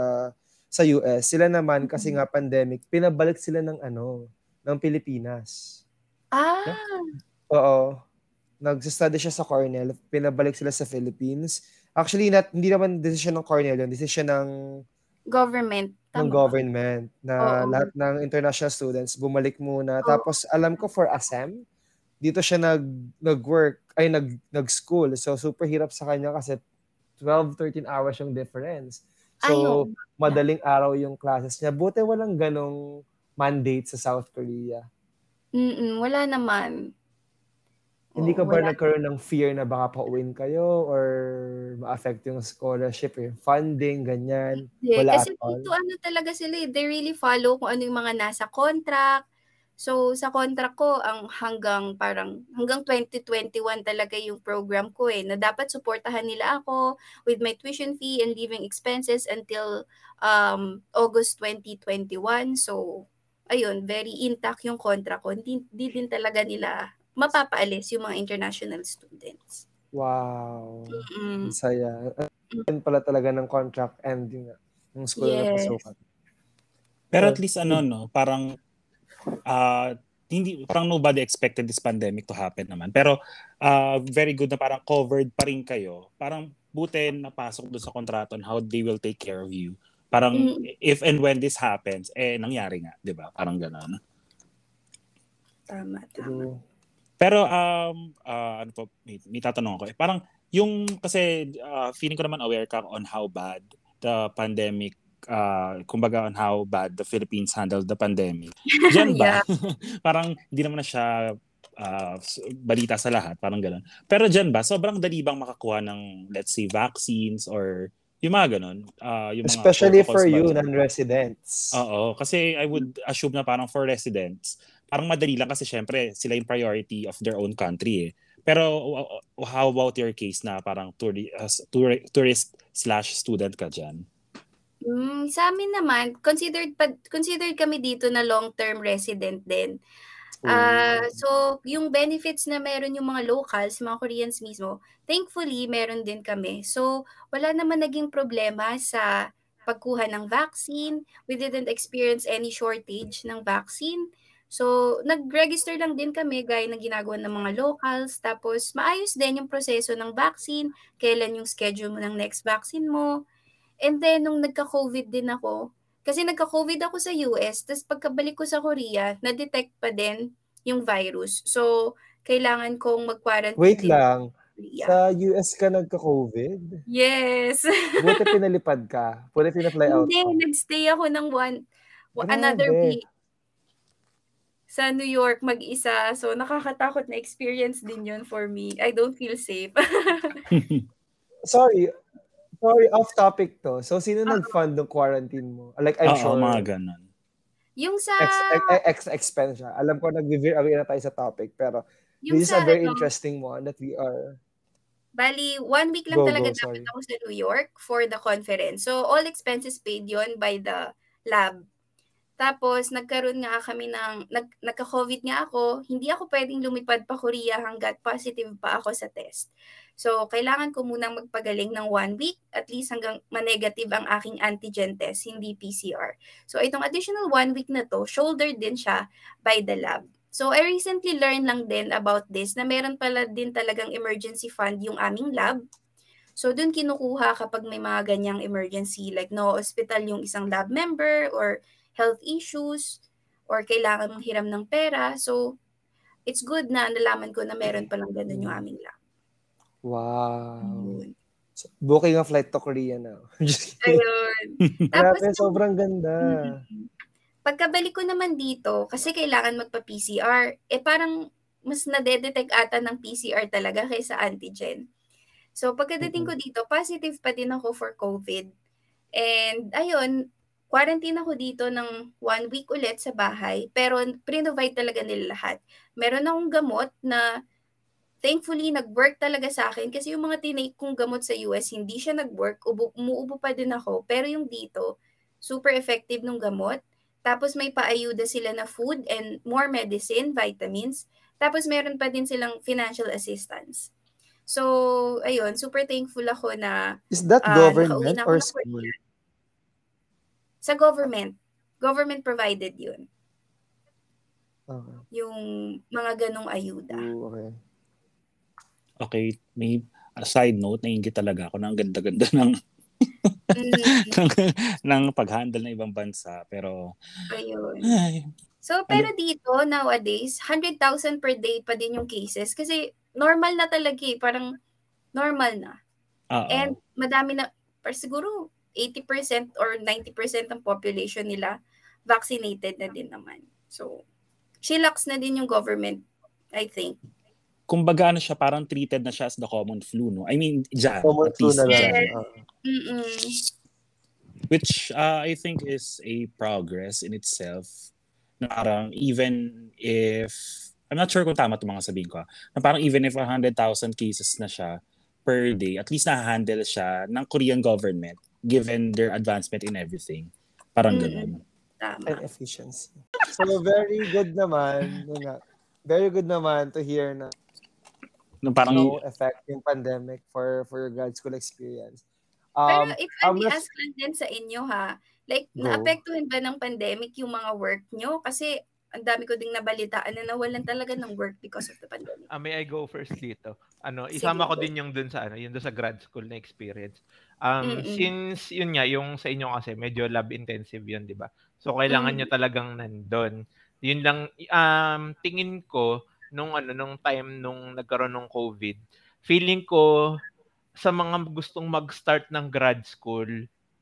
sa US. Sila naman kasi nga pandemic, pinabalik sila ng ano, ng Pilipinas. ah, Oo. Nagsa-study siya sa Cornell, pinabalik sila sa Philippines. Actually, not, hindi naman decision ng Cornell yun, decision ng government. ng Tama. government na Oo. lahat ng international students bumalik muna. Tapos alam ko for ASEM, dito siya nag nag-work ay nag nag-school. So super hirap sa kanya kasi 12 13 hours yung difference. So Ayun. madaling araw yung classes niya. Buti walang ganong mandate sa South Korea. Mm-mm, wala naman. Hindi ka ba wala. nagkaroon ng fear na baka pauwin kayo or ma-affect yung scholarship or yung funding, ganyan? Hindi, Wala kasi at all? dito ano talaga sila, eh, they really follow kung ano yung mga nasa contract. So sa contract ko ang hanggang parang hanggang 2021 talaga yung program ko eh na dapat suportahan nila ako with my tuition fee and living expenses until um August 2021. So ayun, very intact yung contract ko. Hindi, hindi din talaga nila mapapaalis yung mga international students. Wow. Mm. Ang saya. Yan pala talaga ng contract ending. Yung school na Yes. napasukan. Pero at least ano no, parang ah hindi parang nobody expected this pandemic to happen naman. Pero ah, very good na parang covered pa rin kayo. Parang buti napasok doon sa kontrato on how they will take care of you. Parang Mm. if and when this happens, eh nangyari nga, 'di ba? Parang gano'n. Tama, tama. True. Pero um ah, ano po, may, may tatanong ako. Eh. Parang yung kasi ah, feeling ko naman aware ka on how bad the pandemic uh, kumbaga on how bad the Philippines handled the pandemic. <laughs> Diyan ba? <laughs> parang hindi naman na siya s- balita sa lahat, parang gano'n. Pero diyan ba, sobrang dali bang makakuha ng let's say vaccines or Yung mga ganun. Uh, yung mga Especially for you, non-residents. Oo, kasi I would assume na parang for residents, parang madali lang kasi syempre sila yung priority of their own country eh. Pero uh, how about your case na parang touri- uh, tour- tourist slash student ka dyan? Mm, sa amin naman, considered pa, considered kami dito na long-term resident din. Ah, so yung benefits na meron yung mga locals, mga Koreans mismo, thankfully meron din kami. So wala naman naging problema sa pagkuha ng vaccine. We didn't experience any shortage ng vaccine. So nag-register lang din kami gaya ng ginagawa ng mga locals. Tapos maayos din yung proseso ng vaccine, kailan yung schedule mo ng next vaccine mo. And then nung nagka-COVID din ako, kasi nagka-COVID ako sa US, tapos pagkabalik ko sa Korea, na-detect pa din yung virus. So, kailangan kong mag-quarantine. Wait lang. sa Korea. Sa US ka nagka-COVID? Yes. <laughs> Buti pinalipad ka. Buti pina-fly out. Hindi, nagstay ako ng one, Grabe. another week sa New York mag-isa. So, nakakatakot na experience din yun for me. I don't feel safe. <laughs> Sorry. Sorry, off topic to. So, sino nag-fund ng quarantine mo? Like, I'm Oo, sure. mga ganun. yung sa, Ex, ex, ex, expense siya. Alam ko, nag-veer away na tayo sa topic. Pero, yung this is sa, a very ano, interesting one that we are... Bali, one week lang Go, talaga go, dapat sorry. ako sa New York for the conference. So, all expenses paid yon by the lab. Tapos, nagkaroon nga kami ng, nag, nagka-COVID nga ako, hindi ako pwedeng lumipad pa Korea hanggat positive pa ako sa test. So, kailangan ko munang magpagaling ng one week, at least hanggang ma-negative ang aking antigen test, hindi PCR. So, itong additional one week na to, shouldered din siya by the lab. So, I recently learned lang din about this na meron pala din talagang emergency fund yung aming lab. So, dun kinukuha kapag may mga ganyang emergency like no hospital yung isang lab member or health issues or kailangan mong hiram ng pera. So, it's good na nalaman ko na meron palang ganun yung aming lab. Wow. Ayun. So, booking a flight to Korea now. <laughs> Ayun. <laughs> Tapos, Grabe, sobrang ganda. Pagkabalik ko naman dito, kasi kailangan magpa-PCR, eh parang mas nadedetect ata ng PCR talaga kaysa antigen. So pagkadating ko dito, positive pa din ako for COVID. And ayun, quarantine ako dito ng one week ulit sa bahay, pero pre-provide talaga nila lahat. Meron akong gamot na thankfully nag-work talaga sa akin kasi yung mga tinake kong gamot sa US, hindi siya nag-work, ubo, umuubo pa din ako. Pero yung dito, super effective nung gamot. Tapos may paayuda sila na food and more medicine, vitamins. Tapos meron pa din silang financial assistance. So, ayun, super thankful ako na Is that Ah, government ako or school? Sa government, government provided yun. Okay. Yung mga ganong ayuda. Ooh, okay. Okay, may a side note, nainggit talaga ako ng ganda-ganda <laughs> ng, Mm, ng, ng pag-handle ng ibang bansa. Pero, ayun. ay, So, pero dito, nowadays, 100,000 per day pa din yung cases. Kasi normal na talaga eh. Parang normal na. oo. And madami na, par siguro 80% or 90% ng population nila vaccinated na din naman. So, chillax na din yung government, I think. kumbaga ano siya, parang treated na siya as the common flu, no? I mean, dyan. Common at flu least na lang. Ah. Mm-mm. Which uh, I think is a progress in itself. Na parang even if, I'm not sure kung tama itong mga sabihin ko, ah, na parang even if 100,000 cases na siya per day, at least na-handle siya ng Korean government given their advancement in everything. Parang Mm-mm. ganun. and Tama. efficiency. So very good naman, yun nga. Very good naman to hear na No, parang, no effect yung pandemic for for your grad school experience. Pero Um, if I um, may ask lang din sa inyo ha, like, Go. naapektuhan ba ng pandemic yung mga work nyo? Kasi ang dami ko ding nabalitaan na nawalan talaga ng work because of the pandemic. Ah, may I go first dito? Ano, Sige, isama ko din yung dun sa ano, yung dun sa grad school na experience. Um, Mm-mm. since yun nga yung sa inyo kasi medyo lab intensive yun, 'di ba? So kailangan Mm. nyo talagang nandun. Yun lang um tingin ko nung ano nung time nung nagkaroon ng COVID, feeling ko sa mga gustong mag-start ng grad school,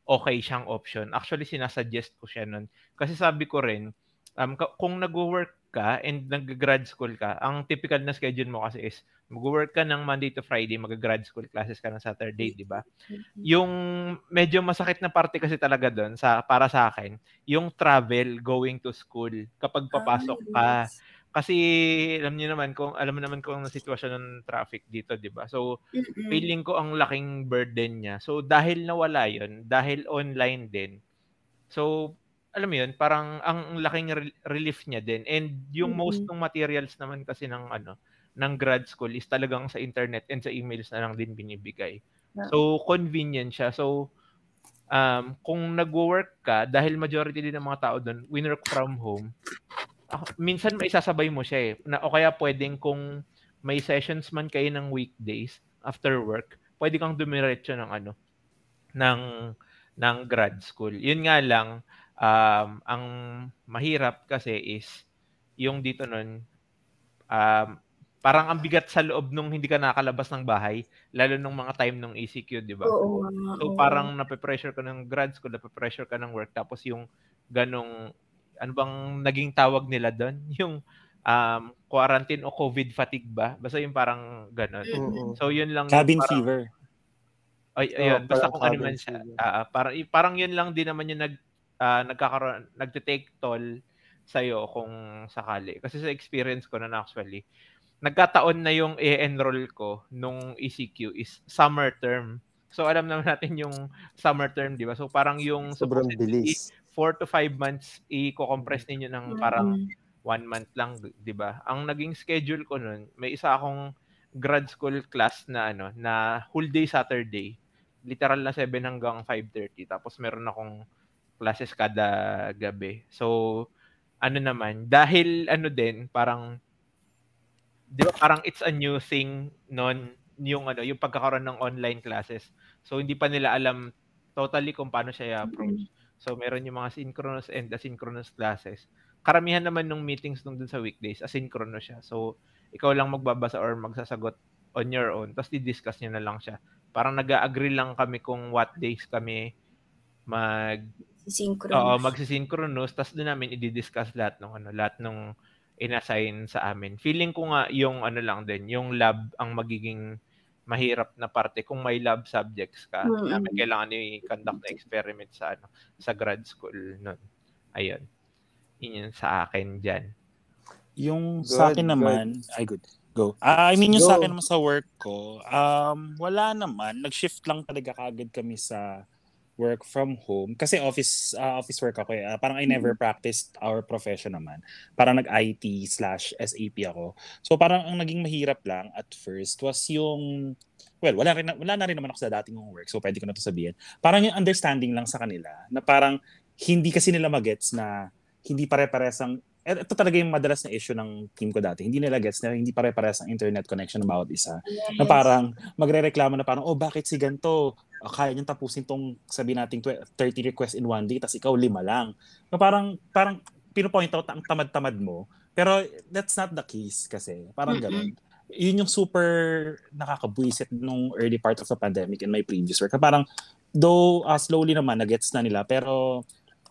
okay siyang option. Actually, sinasuggest ko siya nun. Kasi sabi ko rin, um, kung nag-work ka and nag-grad school ka, ang typical na schedule mo kasi is mag-work ka ng Monday to Friday, mag-grad school classes ka ng Saturday, di ba? Yung medyo masakit na parte kasi talaga doon sa para sa akin, yung travel going to school kapag papasok ka. Ah. Kasi alam niyo naman kung alam mo naman kung ang sitwasyon ng traffic dito, 'di ba? So feeling ko ang laking burden niya. So dahil nawala 'yon, dahil online din. So alam mo 'yun, parang ang laking re- relief niya din. And yung most Mm-mm. ng materials naman kasi ng ano ng grad school is talagang sa internet and sa emails na lang din binibigay. Yeah. So convenient siya. So um, kung nagwo-work ka, dahil majority din ng mga tao doon, work from home, ako- minsan may sasabay mo siya eh. Na, o kaya pwedeng kung may sessions man kayo ng weekdays after work, pwede kang dumiretso ng ano, ng, ng grad school. Yun nga lang, um, ang mahirap kasi is, yung dito nun, um, parang ang bigat sa loob nung hindi ka nakakalabas ng bahay, lalo nung mga time nung ECQ, di ba? Oo. So oo. parang nape-pressure ka ng grad school, nape-pressure ka ng work, tapos yung ganong, ano bang naging tawag nila doon? <laughs> Yung um, quarantine o COVID fatigue ba? Basta yung parang ganon. So yun lang. Cabin parang- fever. Ay, ayun, Oo, basta parang kung ano man siya. Ah, ah, parang, parang yun lang din naman yung nag, ah, nagkakaroon, nagte-take toll sa'yo kung sakali. Kasi sa experience ko na actually, nagkataon na yung i-enroll ko nung ECQ is summer term. So alam naman natin yung summer term, di ba? So parang yung Sobrang bilis. 4 to 5 months i-compress ninyo ng parang Mm-mm. one month lang, 'di ba? Ang naging schedule ko noon, may isa akong grad school class na ano, na whole day Saturday. Literal na 7 hanggang 5:30 tapos meron akong classes kada gabi. So ano naman, dahil ano din, parang 'di ba parang it's a new thing noon yung ano, yung pagkakaroon ng online classes. So hindi pa nila alam totally kung paano siya i-approach. So meron yung mga synchronous and asynchronous classes. Karamihan naman ng meetings nung dun sa weekdays, asynchronous siya. So ikaw lang magbabasa or magsasagot on your own. Tapos di-discuss nyo na lang siya. Parang nag-agree lang kami kung what days kami mag Synchronous. Oo, magsisynchronous tapos doon namin i-discuss lahat ng ano, lahat ng inassign sa amin. Feeling ko nga yung ano lang din, yung lab ang magiging mahirap na parte kung may lab subjects ka. Mm-mm. Namin kailangan i-conduct na experiment sa ano, sa grad school noon. Ayun. Yun sa akin diyan. Yung Good, sa akin good. naman, ay good. Go. Ah, I mean yung sa Go. akin naman sa work ko, um wala naman, nag-shift lang talaga kagad kami sa work from home kasi office ah, office work ako eh. Ah, parang I never practiced our profession naman. Parang nag-IT slash SAP ako. So parang ang naging mahirap lang at first was yung well, wala rin wala na rin naman ako sa dating kong work. So pwede ko na to sabihin. Parang yung understanding lang sa kanila na parang hindi kasi nila magets na hindi pare-pares ang ito talaga yung madalas na issue ng team ko dati. Hindi nila gets na hindi pare-pares ang internet connection ng bawat isa. Na Yes. parang magre-reklamo na parang, oh, bakit si ganito? Ah, kaya niyang tapusin tong sabi nating tw- 30 requests in one day, tapos ikaw lima lang. Na parang, parang pinupoint out ang tamad-tamad mo. Pero that's not the case kasi. Parang ganun. Yun yung super nakakabwisit nung early part of the pandemic in my previous work. Na Parang, though uh, slowly naman, nagets na nila. Pero,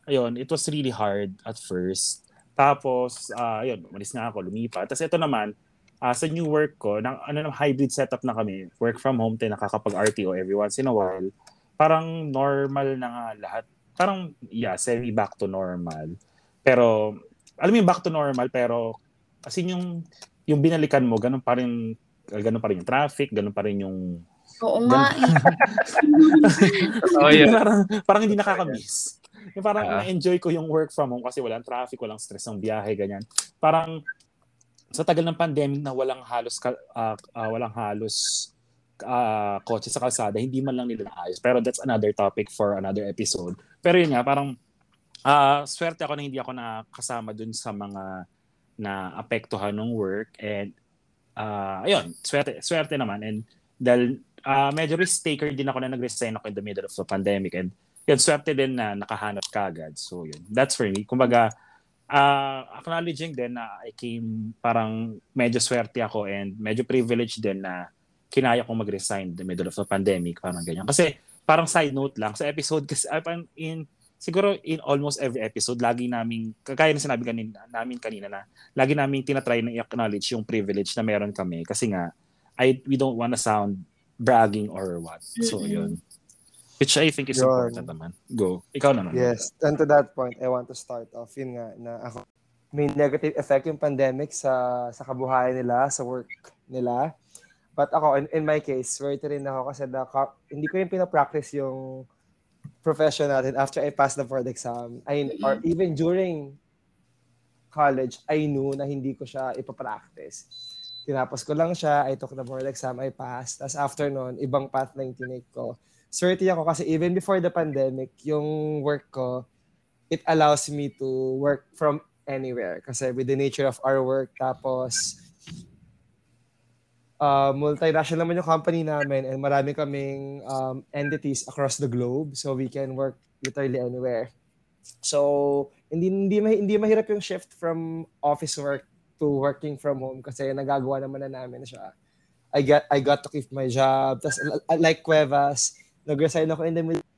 ayun, it was really hard at first. Tapos, ah ayun, umalis nga ako, lumipat. Tapos ito naman, ah, sa new work ko, na, ano, hybrid setup na kami. Work from home, din nakakapag-RTO every once in a while. Parang normal na nga lahat. Parang, yeah, semi back to normal. Pero, alam mo yung back to normal, pero, kasi yung, yung binalikan mo, ganun pa rin, ganun pa rin yung traffic, ganun pa rin yung, Oo nga. eh. <laughs> Oh, yeah. <laughs> parang, parang hindi nakaka-miss. Yung parang Ah. na-enjoy ko yung work from home kasi walang traffic, walang stress ng biyahe, ganyan. Parang sa tagal ng pandemic na walang halos ah, ah, walang halos ah, kotse sa kalsada, hindi man lang nila naayos. Pero that's another topic for another episode. Pero yun nga, parang ah, swerte ako na hindi ako nakasama dun sa mga na apektuhan ng work and ah ayun, swerte, swerte naman and dahil ah, medyo risk taker din ako na nag-resign ako in the middle of the pandemic and yun, swerte din na nakahanap ka agad. So yun, that's for me. Kumbaga, ah acknowledging din na I came parang medyo swerte ako and medyo privileged din na kinaya kong mag-resign in the middle of the pandemic, parang ganyan. Kasi parang side note lang, sa episode kasi, ah, in, siguro in almost every episode, lagi namin, kagaya na sinabi kanina, namin kanina na, lagi namin tinatry na i-acknowledge yung privilege na meron kami. Kasi nga, I, we don't wanna sound bragging or what. So, yun. Which I think is Yun. important naman. Go. Ikaw naman. Yes. And to that point, I want to start off. Yun nga, na ako, may negative effect yung pandemic sa sa kabuhayan nila, sa work nila. But ako, in, in my case, worried rin ako kasi the, hindi ko yung pinapractice yung profession natin after I passed the board exam. I, or even during college, I knew na hindi ko siya ipapractice. Tinapos ko lang siya, I took the board exam, I passed. Tapos after nun, ibang path na yung tinake ko. Swerte ako kasi even before the pandemic, yung work ko, it allows me to work from anywhere. Kasi with the nature of our work, tapos uh, multinational naman yung company namin and marami kaming um, entities across the globe so we can work literally anywhere. So, hindi hindi hindi mahirap yung shift from office work to working from home kasi nagagawa naman na namin siya. I got I got to keep my job. Tapos like Cuevas, nag-resign ako in the middle.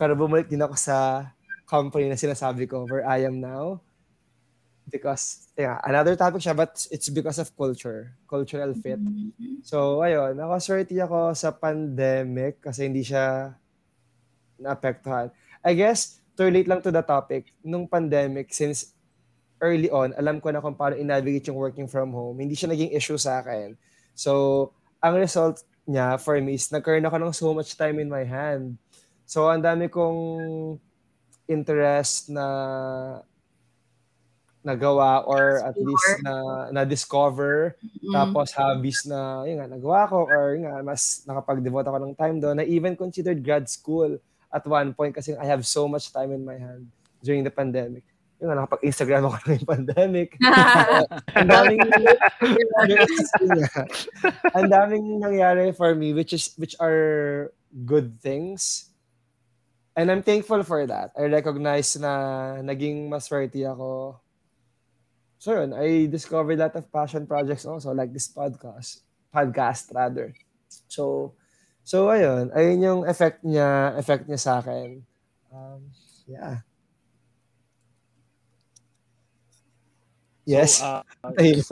Pero bumalik din ako sa company na sinasabi ko where I am now. Because, yeah, another topic siya, but it's because of culture, cultural fit. So, ayun, nakaswerte ako sa pandemic kasi hindi siya naapektuhan. I guess, to relate lang to the topic, nung pandemic, since early on, alam ko na kung paano i-navigate yung working from home, hindi siya naging issue sa akin. So, ang result niya for me is nagkaroon ako ng so much time in my hand. So, ang dami kong interest na nagawa or at least na na-discover Mm. tapos hobbies na yun nga nagawa ko or yun nga mas nakapag-devote ako ng time doon. I even considered grad school at one point kasi I have so much time in my hand during the pandemic. Yun nga, nakapag-Instagram ako ng pandemic. <laughs> Ang daming <laughs> ang daming nangyari for me which is which are good things. And I'm thankful for that. I recognize na naging maswerte ako So yun, I discovered a lot of passion projects also, like this podcast. Podcast, rather. So, so ayun, ayun yung effect niya, effect niya sa akin. Um, yeah. Yes. So, uh, <laughs> Tahimik.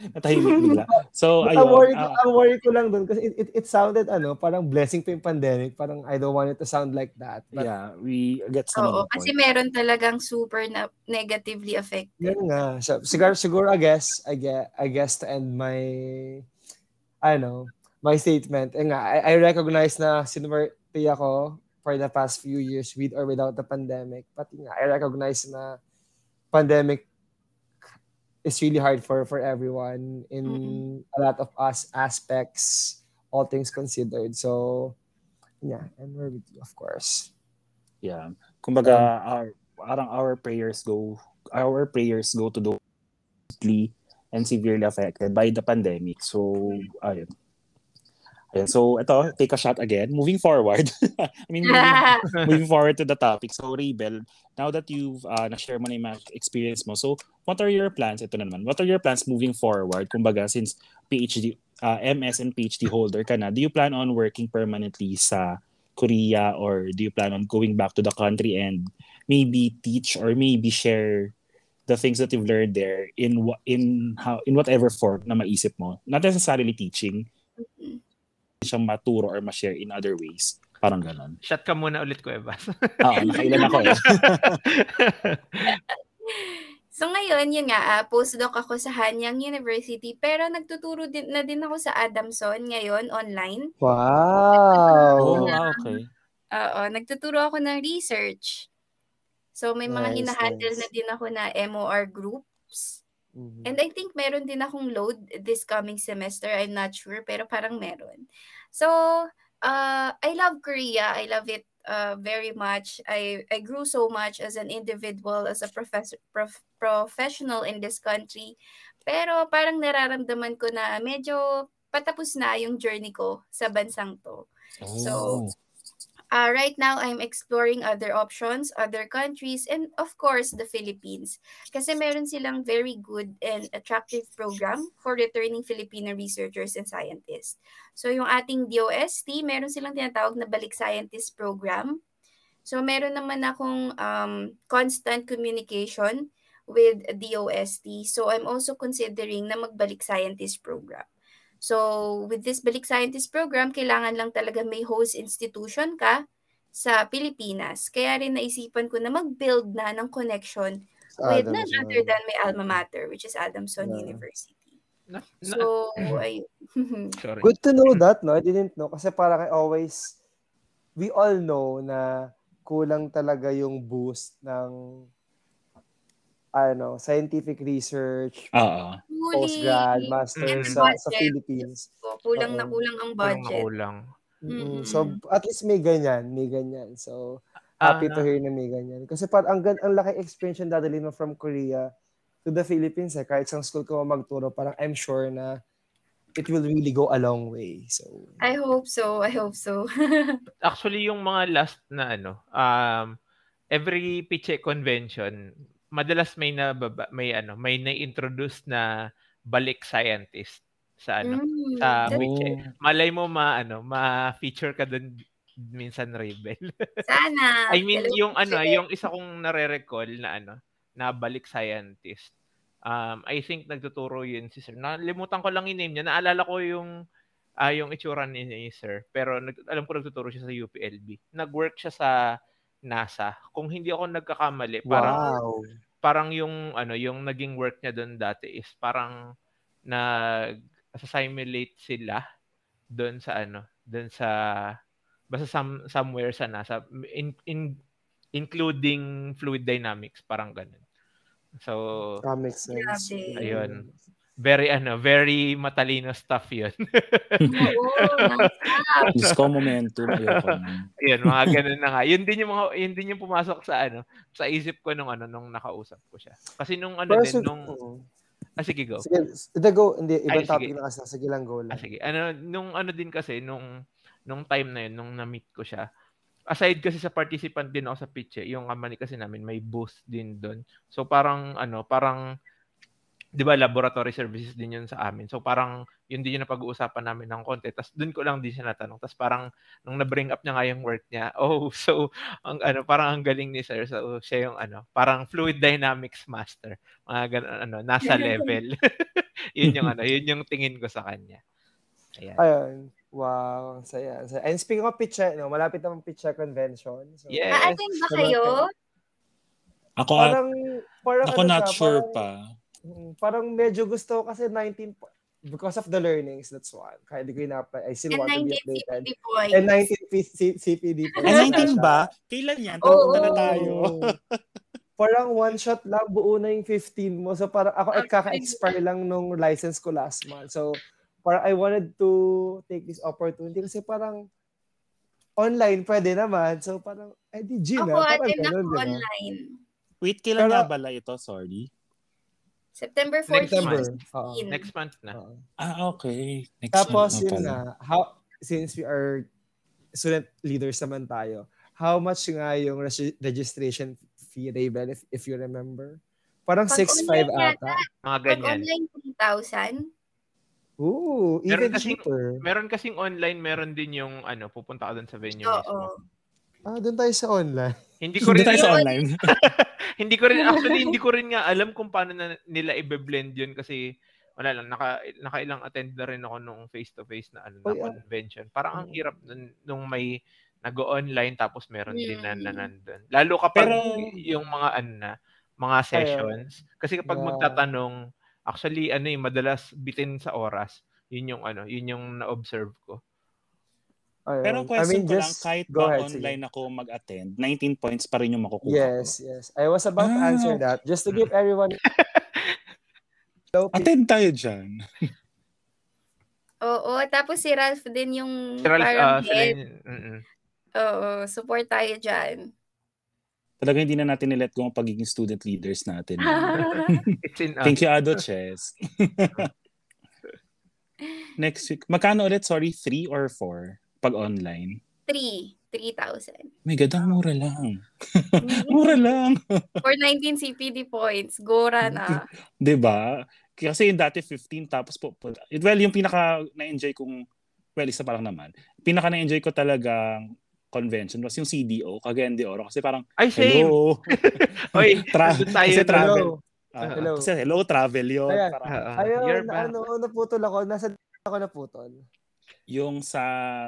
<laughs> natahimik bigla. So, <laughs> ayun. ang worry, ah, ang worry ko lang doon kasi it, it, it sounded ano, parang blessing pa yung pandemic. Parang I don't want it to sound like that. But yeah, we gets naman Oo, the point. kasi meron talagang super na negatively affected. Yun nga. So, siguro, siguro, I guess, I guess, I guess to end my, I don't know, my statement. Nga, I, I recognize na sinumerte ako for the past few years with or without the pandemic. But yun nga, I recognize na pandemic is really hard for for everyone in Mhm. a lot of us aspects, all things considered. So, yeah, and we're with you, of course. Yeah. Kumbaga, our, parang our prayers go, our prayers go to those deeply and severely affected by the pandemic. So, ayun. Ayun. So, ito, take a shot again. Moving forward. <laughs> I mean, moving, <laughs> moving forward to the topic. So, Rabel, now that you've uh, na-share mo na yung experience mo, so, what are your plans? Ito na naman. What are your plans moving forward? Kumbaga, since PhD, uh, MS and PhD holder ka na, do you plan on working permanently sa Korea or do you plan on going back to the country and maybe teach or maybe share the things that you've learned there in in how in whatever form na maisip mo not necessarily teaching siyang maturo or ma-share in other ways parang ganon Shot ka muna ulit ko, Evas. <laughs> ah nakailan ako eh <laughs> So ngayon, yun nga, ah, postdoc ako sa Hanyang University, pero nagtuturo din na din ako sa Adamson ngayon online. Wow! oh ah, okay Oo, nagtuturo ako ng research. So may mga Nice, hinahandle nice. na din ako na MOR groups. Mhm. And I think meron din akong load this coming semester. I'm not sure, pero parang meron. So, uh, I love Korea. I love it uh, very much. I, I grew so much as an individual, as a professor, prof- professional in this country. Pero parang nararamdaman ko na medyo patapos na yung journey ko sa bansang to. So, oh. Uh, right now, I'm exploring other options, other countries, and of course, the Philippines. Kasi meron silang very good and attractive program for returning Filipino researchers and scientists. So yung ating DOST, meron silang tinatawag na Balik Scientist Program. So meron naman akong um, constant communication with DOST. So I'm also considering na magbalik scientist program. So with this balik scientist program, kailangan lang talaga may host institution ka sa Pilipinas. Kaya rin naisipan ko na mag-build na ng connection with none Adamson. other than my alma mater, which is Adamson Yeah. University. So, ayun. <laughs> sorry. Good to know that, no? I didn't know. Kasi parang I always, we all know na kulang talaga yung boost ng ano, scientific research, Oo. postgrad, master Mm. sa, sa Budget. Philippines. So, kulang na Oo. kulang ang Kulang na budget. kulang. Mm-mm. Mm-mm. So, at least may ganyan, may ganyan. So, happy Ah, to hear na may ganyan. Kasi parang ang, gan- ang laki experience yung dadalhin mo from Korea to the Philippines. Eh. Kahit sa school ko magturo, parang I'm sure na it will really go a long way. So, I hope so. I hope so. <laughs> Actually, yung mga last na ano, um, every Piche convention, madalas may na may ano, may na-introduce na balik scientist sa ano, Mm, sa that's- Piche. Malay mo ma ano, ma-feature ka dun minsan Rebel. <laughs> Sana. I mean, yung ano, Piche. yung isa kong nare-recall na ano, na balik scientist. Um, I think nagtuturo yun si Sir. Nalimutan ko lang yung name niya. Naalala ko yung ah yung itsura ni, ni Sir. Pero nag, alam ko nagtuturo siya sa UPLB. Nag-work siya sa NASA. Kung hindi ako nagkakamali, parang wow. parang yung ano, yung naging work niya doon dati is parang nag simulate sila doon sa ano, doon sa basta some, somewhere sa NASA in, in including fluid dynamics, parang ganun. So, That makes sense. Ayun. Very ano, very matalino stuff 'yun. <laughs> Oo. Ayoko na. Ayun, mga ganun na nga. Yun din yung mga yun din yung pumasok sa ano, sa isip ko nung ano nung nakausap ko siya. Kasi nung ano Pero din nung ah, sige go. Sige, the go, hindi, ibang Ay, topic sige. na kasi. Sige lang, go lang. Ah, sige. Ano, nung ano din kasi, nung, nung time na yun, nung na-meet ko siya, aside kasi sa participant din ako sa pitch, eh, yung company kasi namin, may booth din doon. So parang, ano, parang, di ba, laboratory services din yun sa amin. So parang, yun din yung napag-uusapan namin ng konti. Tapos doon ko lang din siya natanong. Tapos parang, nung na-bring up niya nga yung work niya, <laughs> oh, so, ang, ano, parang ang galing ni sir. So, siya yung, ano, parang fluid dynamics master. Mga ganun, ano, nasa level. <laughs> yun yung, ano, yun yung tingin ko sa kanya. Ayan. Ayun. Wow, ang saya. And speaking of Piche, no, malapit naman Piche convention. So, Yes. A-attend ba kayo? Ako, Parang, parang ako ano not siya, sure parang, pa. Mm, Parang medyo gusto ko kasi 19, po- because of the learnings, that's one. Kaya di ko ina-apply. I still And want to be 19 updated. CPD points. And 19 P- C- CPD po. Ay, 19 ba? Kailan yan? Oo. Punta na tayo. <laughs> parang one shot lang buo na yung 15 mo. So parang ako ay kaka-expire lang nung license ko last month. So parang I wanted to take this opportunity kasi parang online pwede naman. So parang, eh di G na. Ako, Parang attend ganun, ako online. Wait, kailan Pero- nga bala ito? Sorry. September 14 September. 16. Next month na. Oo. Ah, okay. Next Tapos month yun na, how, since we are student leaders naman tayo, how much nga yung regi- registration fee, Raybel, if, if you remember? Parang Pag 6.5 online ata. Mga Pag ganyan. online, 3,000. Ooh, Meron even kasing- cheaper. Meron kasing online, meron din yung ano, pupunta ka doon sa venue mismo. Oo. Ah, doon tayo sa online. Hindi ko Hindi rin tayo sa online. <laughs> hindi ko rin actually hindi ko rin nga alam kung paano na nila i-blend yun kasi wala lang naka nakailang attend na rin ako nung face to face na ano na Oh, yeah. convention. Parang ang hirap nun, nung may nag-online tapos meron din na, na nandun. Lalo kapag Pero- yung mga ano na mga sessions kasi kapag Yeah. magtatanong actually ano yung madalas bitin sa oras. Yun yung ano, yun yung na-observe ko. Ayun. Pero I question mean, ko lang, kahit pa ahead, sige. online ako mag-attend, 19 points pa rin yung makukuha Yes, ko. yes. I was about to Ah. answer that. Just to give everyone... <laughs> Attend tayo dyan. <laughs> Oo, tapos si Ralph din yung Si Ralph, parang ah, sila head. Oo, support tayo dyan. Talaga hindi na natin nilet go ang pagiging student leaders natin. <laughs> Us. Thank you, Ado Chess. Next week. Magkano ulit? Sorry, 3 or 4 pag online? 3. 3,000. May gadang mura lang. <laughs> mura lang. For 19 CPD points. Gora na. <laughs> 'Di ba? Kasi yung dati 15 tapos po, po well yung pinaka na-enjoy kong well isa pa lang naman. Pinaka na-enjoy ko talagang convention was yung CDO, Cagayan de Oro. Kasi parang, Ay, same. hello. <laughs> Oy, Tra- tayo kasi travel. Hello. Ah, Hello. Kasi hello, travel yun. Ayan. Parang, Ah, ah. Ayun, ano, naputol ako. Nasa ako naputol. Yung sa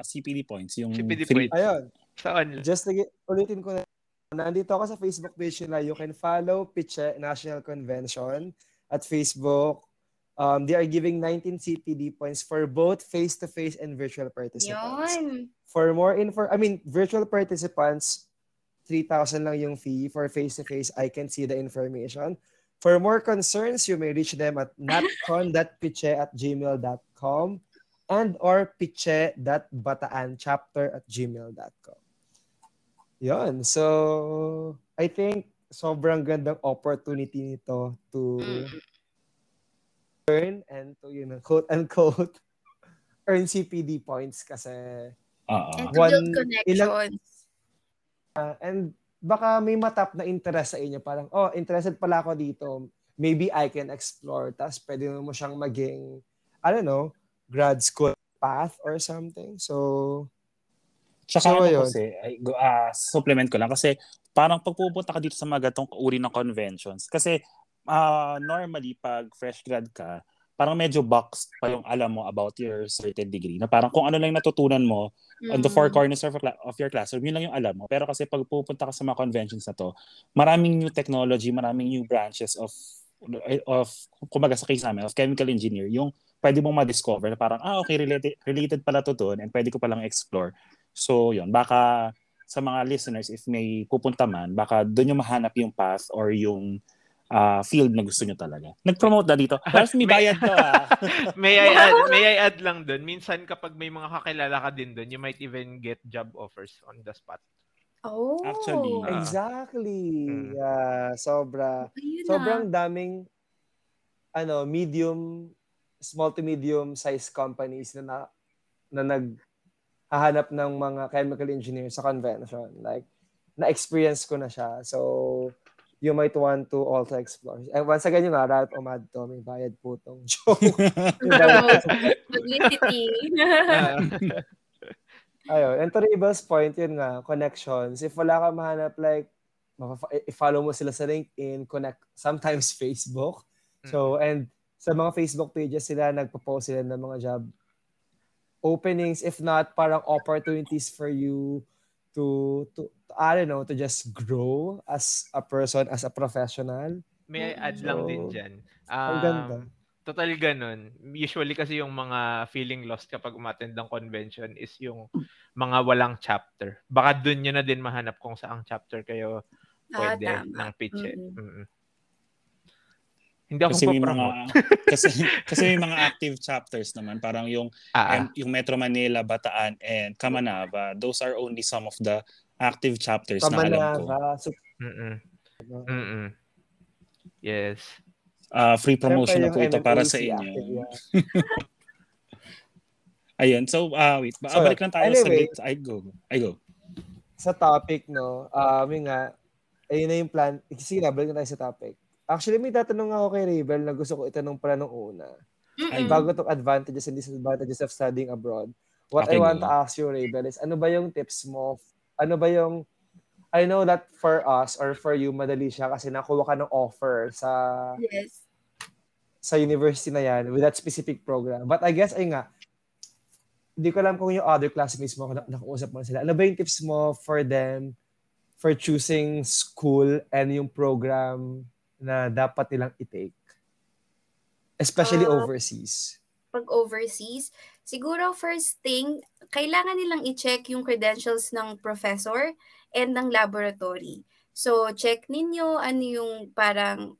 CPD points, yung CPD free- points. Ayun. Saan? Just to get, ulitin ko na. Nandito ako sa Facebook page nila. You can follow Piche National Convention at Facebook. Um, they are giving 19 CPD points for both face-to-face and virtual participants. Yun. For more info, I mean, virtual participants, 3,000 lang yung fee. For face-to-face, I can see the information. For more concerns, you may reach them at natcon.piche at gmail.com and or piche.bataanchapter at gmail.com. Yon. So, I think sobrang gandang opportunity nito to earn and to, you know, quote unquote, <laughs> earn CPD points kasi Oo. And to One- build connections. Uh, and baka may matap na interest sa inyo. Parang, oh, interested pala ako dito. Maybe I can explore. Tapos pwede mo siyang maging, I don't know, grad school path or something. So, Tsaka So, ano ayun. kasi, ay, go- ah, supplement ko lang kasi parang pag pupunta ka dito sa mga gatong uri ng conventions, kasi ah, normally pag fresh grad ka, parang medyo boxed pa yung alam mo about your certain degree. Na parang kung ano lang natutunan mo on the four Mm. corners of, cla- of your classroom, yun lang yung alam mo. Pero kasi pag pupunta ka sa mga conventions na to, maraming new technology, maraming new branches of of kumbaga sa case namin, of chemical engineer, yung pwede mong ma-discover na parang, ah, okay, related, related pala to doon and pwede ko palang explore. So, yun, baka sa mga listeners, if may pupunta man, baka doon yung mahanap yung path or yung ah, field na gusto nyo talaga. Nag-promote na dito. Ralph, may May- bayad to ah. <laughs> may I add, may I add lang doon, minsan kapag may mga kakilala ka din doon, you might even get job offers on the spot. Oh. Actually, Ah. exactly. Mm. Yeah, sobra. Ayun Sobrang na. daming ano, medium, small to medium size companies na, na, na naghahanap ng mga chemical engineers sa convention. Like, na-experience ko na siya. So, you might want to also explore. And once again, yung nga, Ralph Omad to, may bayad po tong <laughs> joke. <laughs> Publicity. <laughs> Ah, Ayun. And to Rabel's point, yun nga, connections. If wala ka mahanap, like, i-follow mo sila sa LinkedIn, connect, sometimes <laughs> Facebook. So, and sa mga Facebook pages sila, nagpo-post sila ng mga job openings, if not, parang opportunities for you to, to, I don't know, to just grow as a person, as a professional. may I add lang din So, dyan. ang ganda. Total ganun. Usually kasi yung mga feeling lost kapag umattend ng convention is yung mga walang chapter. Baka dun nyo na din mahanap kung saang chapter kayo Ah, pwede tama. ng pitch. eh. Mm-mm. Mm-mm. Hindi ako kasi may mga kasi kasi may mga active chapters naman parang yung Ah, ah. yung Metro Manila, Bataan and Kamanava. Those are only some of the active chapters na alam ko. Mm-mm. Mm-mm. Yes. Ah, free promotion na po ito para sa inyo. <laughs> Ayun. So, ah wait. Ba- So, balik lang tayo anyway. sa I go. I go. sa topic, no, um, yun nga, ayun na yung plan. Sige na, balik na tayo sa topic. Actually, may tatanong ako kay Rabel na gusto ko itanong pala nung una. Ay, Mm-mm. Bago itong advantages and disadvantages of studying abroad. What Okay, I want go. to ask you, Rabel, is ano ba yung tips mo? Ano ba yung, I know that for us or for you, madali siya kasi nakuha ka ng offer sa Yes. Sa university na yan with that specific program. But I guess, ay nga, hindi ko alam kung yung other classmates mo, na- nakausap mo na sila. Ano ba yung tips mo for them for choosing school and yung program na dapat nilang i-take? Especially Ah, overseas. pag overseas, siguro first thing, kailangan nilang i-check yung credentials ng professor and ng laboratory. So, check ninyo ano yung parang,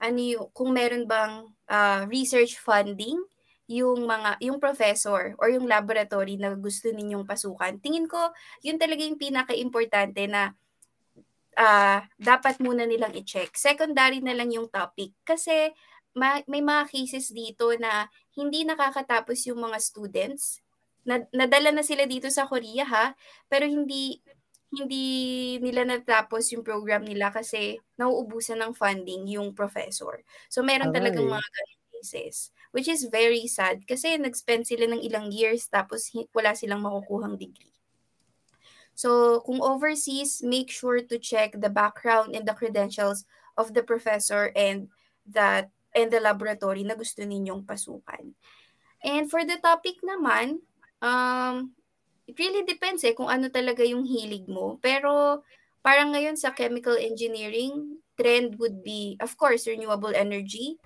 ano yung, kung meron bang ah, research funding yung mga yung professor or yung laboratory na gusto ninyong pasukan. Tingin ko, yun talaga yung pinaka-importante na ah, dapat muna nilang i-check. Secondary na lang yung topic. Kasi ma- may mga cases dito na hindi nakakatapos yung mga students. Na- nadala na sila dito sa Korea ha, pero hindi hindi nila natapos yung program nila kasi nauubusan ng funding yung professor. So meron talagang Aray. mga ganung cases which is very sad kasi nag-spend sila ng ilang years tapos wala silang makukuhang degree. So, kung overseas, make sure to check the background and the credentials of the professor and that and the laboratory na gusto ninyong pasukan. And for the topic naman, um, it really depends eh kung ano talaga yung hilig mo. Pero parang ngayon sa chemical engineering, trend would be, of course, renewable energy,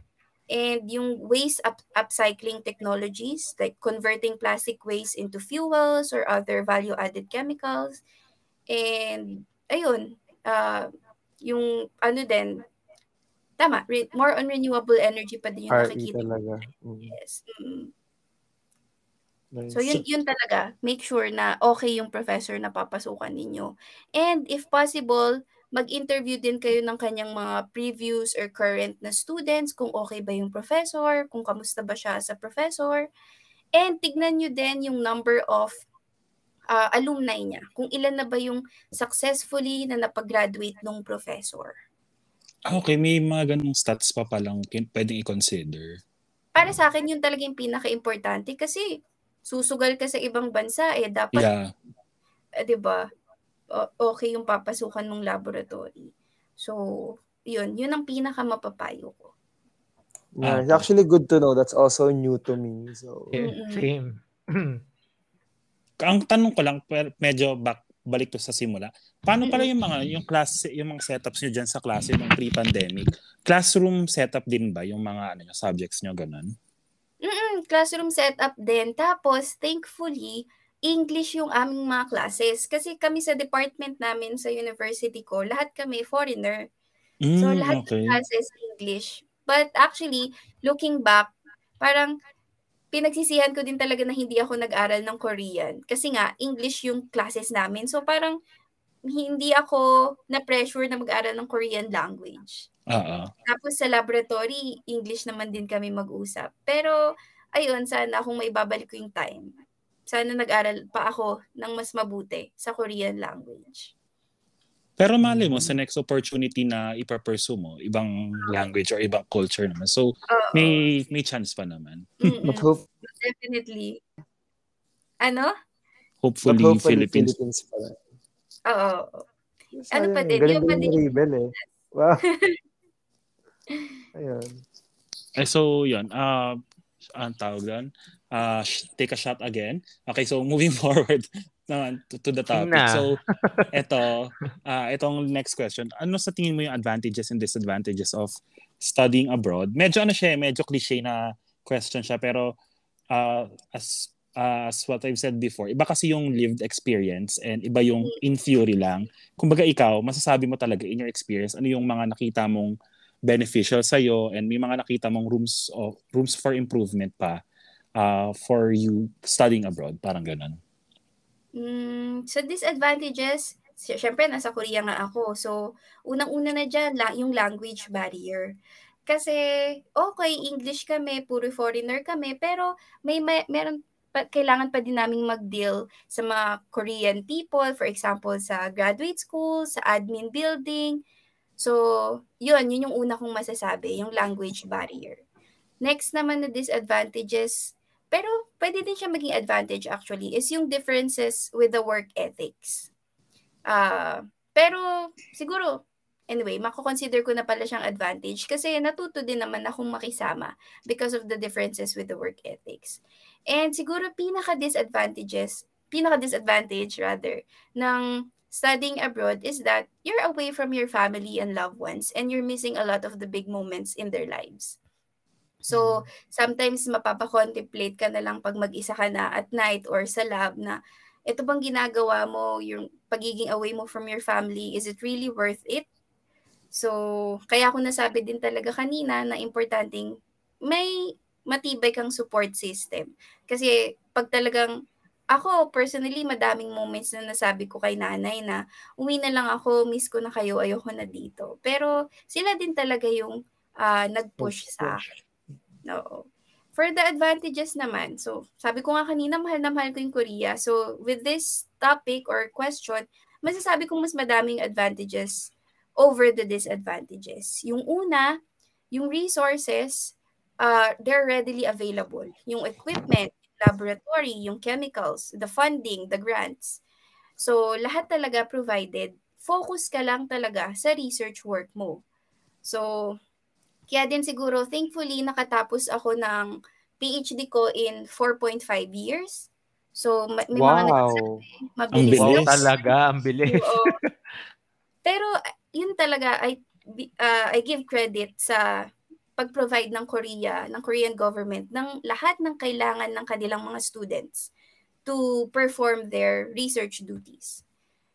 and yung waste up upcycling technologies like converting plastic waste into fuels or other value-added chemicals. And ayun, uh, yung ano din, tama, re- more on renewable energy pa din yung RE nakikita. Mm. Yes. Mm. Nice. So yun, yun talaga, make sure na okay yung professor na papasukan ninyo. And if possible, mag-interview din kayo ng kanyang mga previous or current na students, kung okay ba yung professor, kung kamusta ba siya sa professor. And tignan nyo din yung number of uh, alumni niya, kung ilan na ba yung successfully na napag-graduate ng professor. Ah, Okay, may mga ganung stats pa palang pwedeng i-consider. Para sa akin, yun talaga yung pinaka-importante kasi susugal ka sa ibang bansa, eh dapat Yeah. eh, 'di ba? o- Okay yung papasukan ng laboratory. So, yun, yun ang pinaka mapapayo ko. Yeah, Ah, it's actually good to know. That's also new to me. So, Yeah, same. <clears throat> Ang tanong ko lang, medyo back, balik to sa simula. Paano pala yung mga yung klase, yung mga setups niyo diyan sa klase nung pre-pandemic? Classroom setup din ba yung mga ano nyo, subjects niyo ganun? Mm, classroom setup din. Tapos, thankfully, English yung aming mga classes. Kasi kami sa department namin sa university ko, lahat kami foreigner. Mm, So, lahat okay. ng classes English. But actually, looking back, parang pinagsisihan ko din talaga na hindi ako nag-aral ng Korean. Kasi nga, English yung classes namin. So, parang hindi ako na-pressure na mag-aral ng Korean language. Oo. Tapos sa laboratory, English naman din kami mag-usap. Pero, ayun, sana kung may babalik ko yung time, sana nag-aral pa ako ng mas mabuti sa Korean language. Pero mali mo sa next opportunity na ipapursue mo, ibang language or ibang culture naman. So, Oo. may may chance pa naman. But, hope, Definitely. Ano? but Hopefully, hopefully Philippines. Philippines pala. Oo. Ano pa din, Galing yung pa din Rebel eh. <laughs> Wow. Ayun. Eh, so, yun. Uh, ang tawag doon? Uh, sh- take a shot again. Okay, so moving <laughs> forward naman to, to the topic. Na. So, <laughs> eto, uh, itong next question. Ano sa tingin mo yung advantages and disadvantages of studying abroad? Medyo ano siya, eh, medyo cliche na question siya, pero uh, as as what I've said before, iba kasi yung lived experience and iba yung in theory lang. Kumbaga ikaw, masasabi mo talaga in your experience, ano yung mga nakita mong beneficial sa and may mga nakita mong rooms of rooms for improvement pa uh, for you studying abroad, parang ganun. Mm, sa disadvantages, sy- syempre nasa Korea nga ako. So, unang-una na dyan, la- yung language barrier. Kasi, okay, English kami, puro foreigner kami, pero may, may meron pa, kailangan pa din naming mag-deal sa mga Korean people, for example, sa graduate school, sa admin building. So, yun, yun yung una kong masasabi, yung language barrier. Next naman na disadvantages, pero pwede din siya maging advantage actually, is yung differences with the work ethics. Ah, pero siguro, anyway, mako-consider ko na pala siyang advantage kasi natuto din naman akong makisama because of the differences with the work ethics. And siguro pinaka-disadvantages, pinaka-disadvantage rather, ng studying abroad is that you're away from your family and loved ones and you're missing a lot of the big moments in their lives. So, sometimes mapapakontemplate ka na lang pag mag-isa ka na at night or sa lab na ito bang ginagawa mo, yung pagiging away mo from your family, is it really worth it? So, kaya ako nasabi din talaga kanina na importanteng may matibay kang support system. Kasi pag talagang ako personally madaming moments na nasabi ko kay nanay na uwi na lang ako, miss ko na kayo, ayoko na dito. Pero sila din talaga yung ah, nag-push sa akin. Oo. For the advantages naman, so sabi ko nga kanina, mahal na mahal ko yung Korea. So with this topic or question, masasabi kong mas madaming advantages over the disadvantages. Yung una, yung resources, uh, they're readily available. Yung equipment, laboratory, yung chemicals, the funding, the grants. So, lahat talaga provided. Focus ka lang talaga sa research work mo. So, kaya din siguro, thankfully, nakatapos ako ng PhD ko in 4.5 years. So, may, may mga Wow. nagsasabi, mabilis Ang Wow, bilis. daw. talaga, ang bilis. <laughs> Oo. Pero yun talaga I uh, I give credit sa pag-provide ng Korea, ng Korean government ng lahat ng kailangan ng kanilang mga students to perform their research duties.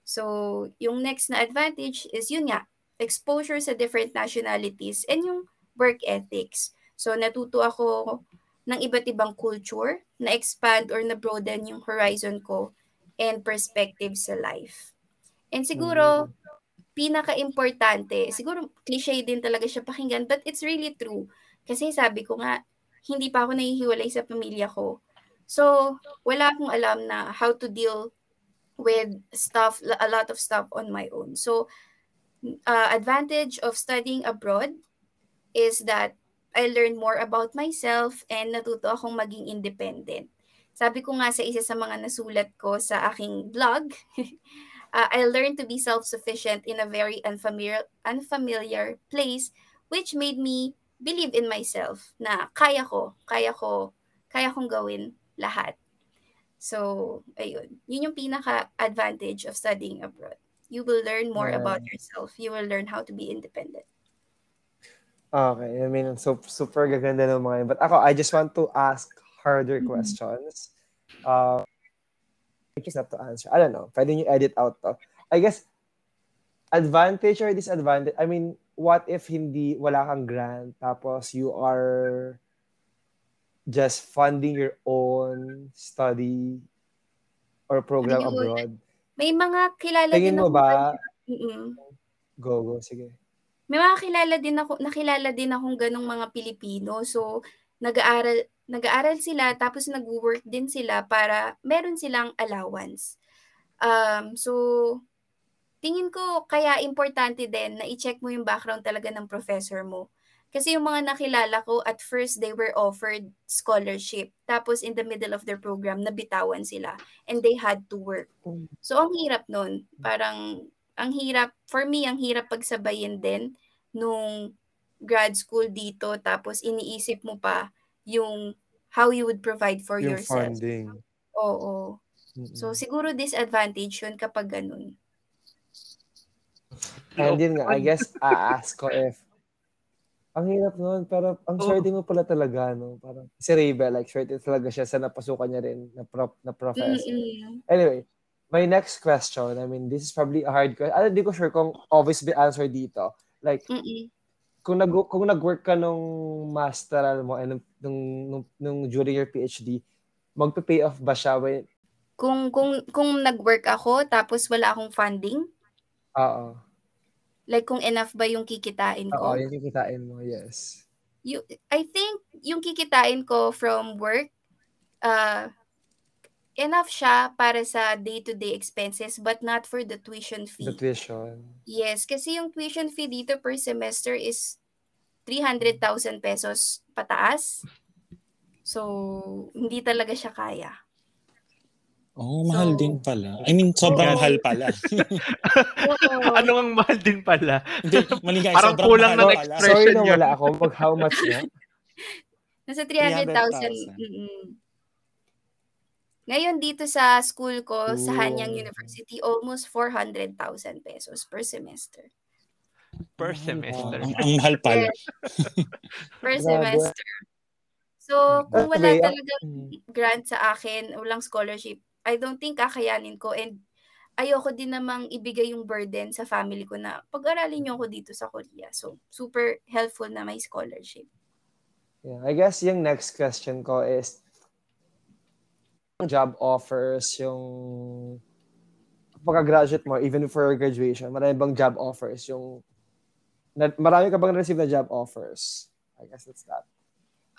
So, yung next na advantage is yun nga, exposure sa different nationalities and yung work ethics. So, natuto ako ng iba't ibang culture na expand or na broaden yung horizon ko and perspective sa life. And siguro, pinaka-importante, siguro cliche din talaga siya pakinggan, but it's really true. Kasi sabi ko nga, hindi pa ako nahihiwalay sa pamilya ko. So, wala akong alam na how to deal with stuff, a lot of stuff on my own. So, uh, advantage of studying abroad is that I learn more about myself and natuto akong maging independent. Sabi ko nga sa isa sa mga nasulat ko sa aking blog, <laughs> uh, I learned to be self-sufficient in a very unfamiliar unfamiliar place which made me believe in myself na kaya ko, kaya ko, kaya kong gawin lahat. So, ayun. Yun yung pinaka-advantage of studying abroad. You will learn more Yeah. about yourself. You will learn how to be independent. Okay, I mean, so, super gaganda ng mga yun. But ako, I just want to ask harder Mhm. questions. Uh, is not to answer. I don't know. Pwede nyo edit out to. I guess, advantage or disadvantage, I mean, what if hindi, wala kang grant, tapos you are just funding your own study or program Ayun. abroad? May mga kilala Tingin din mo ako. ba, Mm-mm. go, go, sige. May mga kilala din ako, nakilala din akong ganong mga Pilipino. So, nag-aaral, nag-aaral sila tapos nag-work din sila para meron silang allowance. Um, so, tingin ko kaya importante din na i-check mo yung background talaga ng professor mo. Kasi yung mga nakilala ko, at first they were offered scholarship. Tapos in the middle of their program, nabitawan sila. And they had to work. So, ang hirap nun. Parang, ang hirap, for me, ang hirap pagsabayin din nung grad school dito. Tapos iniisip mo pa yung how you would provide for Yung yourself. funding. Oo. Mm-mm. So, siguro disadvantage yun kapag ganun. And yun nga, I guess, a-ask ko if, ang hirap nun, pero ang Oh. swerte mo pala talaga, no? Parang, si Raybel, like, swerte talaga siya sa napasukan niya rin na, pro, na professor. Mm-mm. Anyway, my next question, I mean, this is probably a hard question. Ano, hindi ko sure kung obvious the answer dito. Like, Mm-mm. Kung nag kung nag-work ka nung masteral mo and nung, nung, nung, during your PhD, magpe-pay off ba siya when, Kung, kung, kung nag-work ako tapos wala akong funding, oo, like kung enough ba yung kikitain oo, ko, yung kikitain mo, yes. you, I think yung kikitain ko from work, uh, enough siya para sa day-to-day expenses but not for the tuition fee. The tuition. Yes, kasi yung tuition fee dito per semester is 300,000 pesos pataas. So, hindi talaga siya kaya. Oh, mahal So- din pala. I mean, sobrang Oo. mahal pala. Oo. <laughs> ano ang mahal din pala? Hindi, mali nga, Parang sobrang kulang mahal ng expression. Sorry na wala ako. Mag how much na? <laughs> Nasa 300,000. 300,000. Mm-mm. Ngayon dito sa school ko, sa Ooh. Hanyang University, almost 400,000 pesos per semester. Per semester. ang, ang mahal pala. Per <laughs> semester. So, kung wala ah. talaga Mm. grant sa akin, walang scholarship, I don't think kakayanin ko and ayoko din namang ibigay yung burden sa family ko na pag-aralin niyo ako dito sa Korea. So, super helpful na may scholarship. Yeah, I guess yung next question ko is job offers yung pagka-graduate mo, even before graduation, marami bang job offers yung na, marami ka bang receive na job offers? I guess it's that.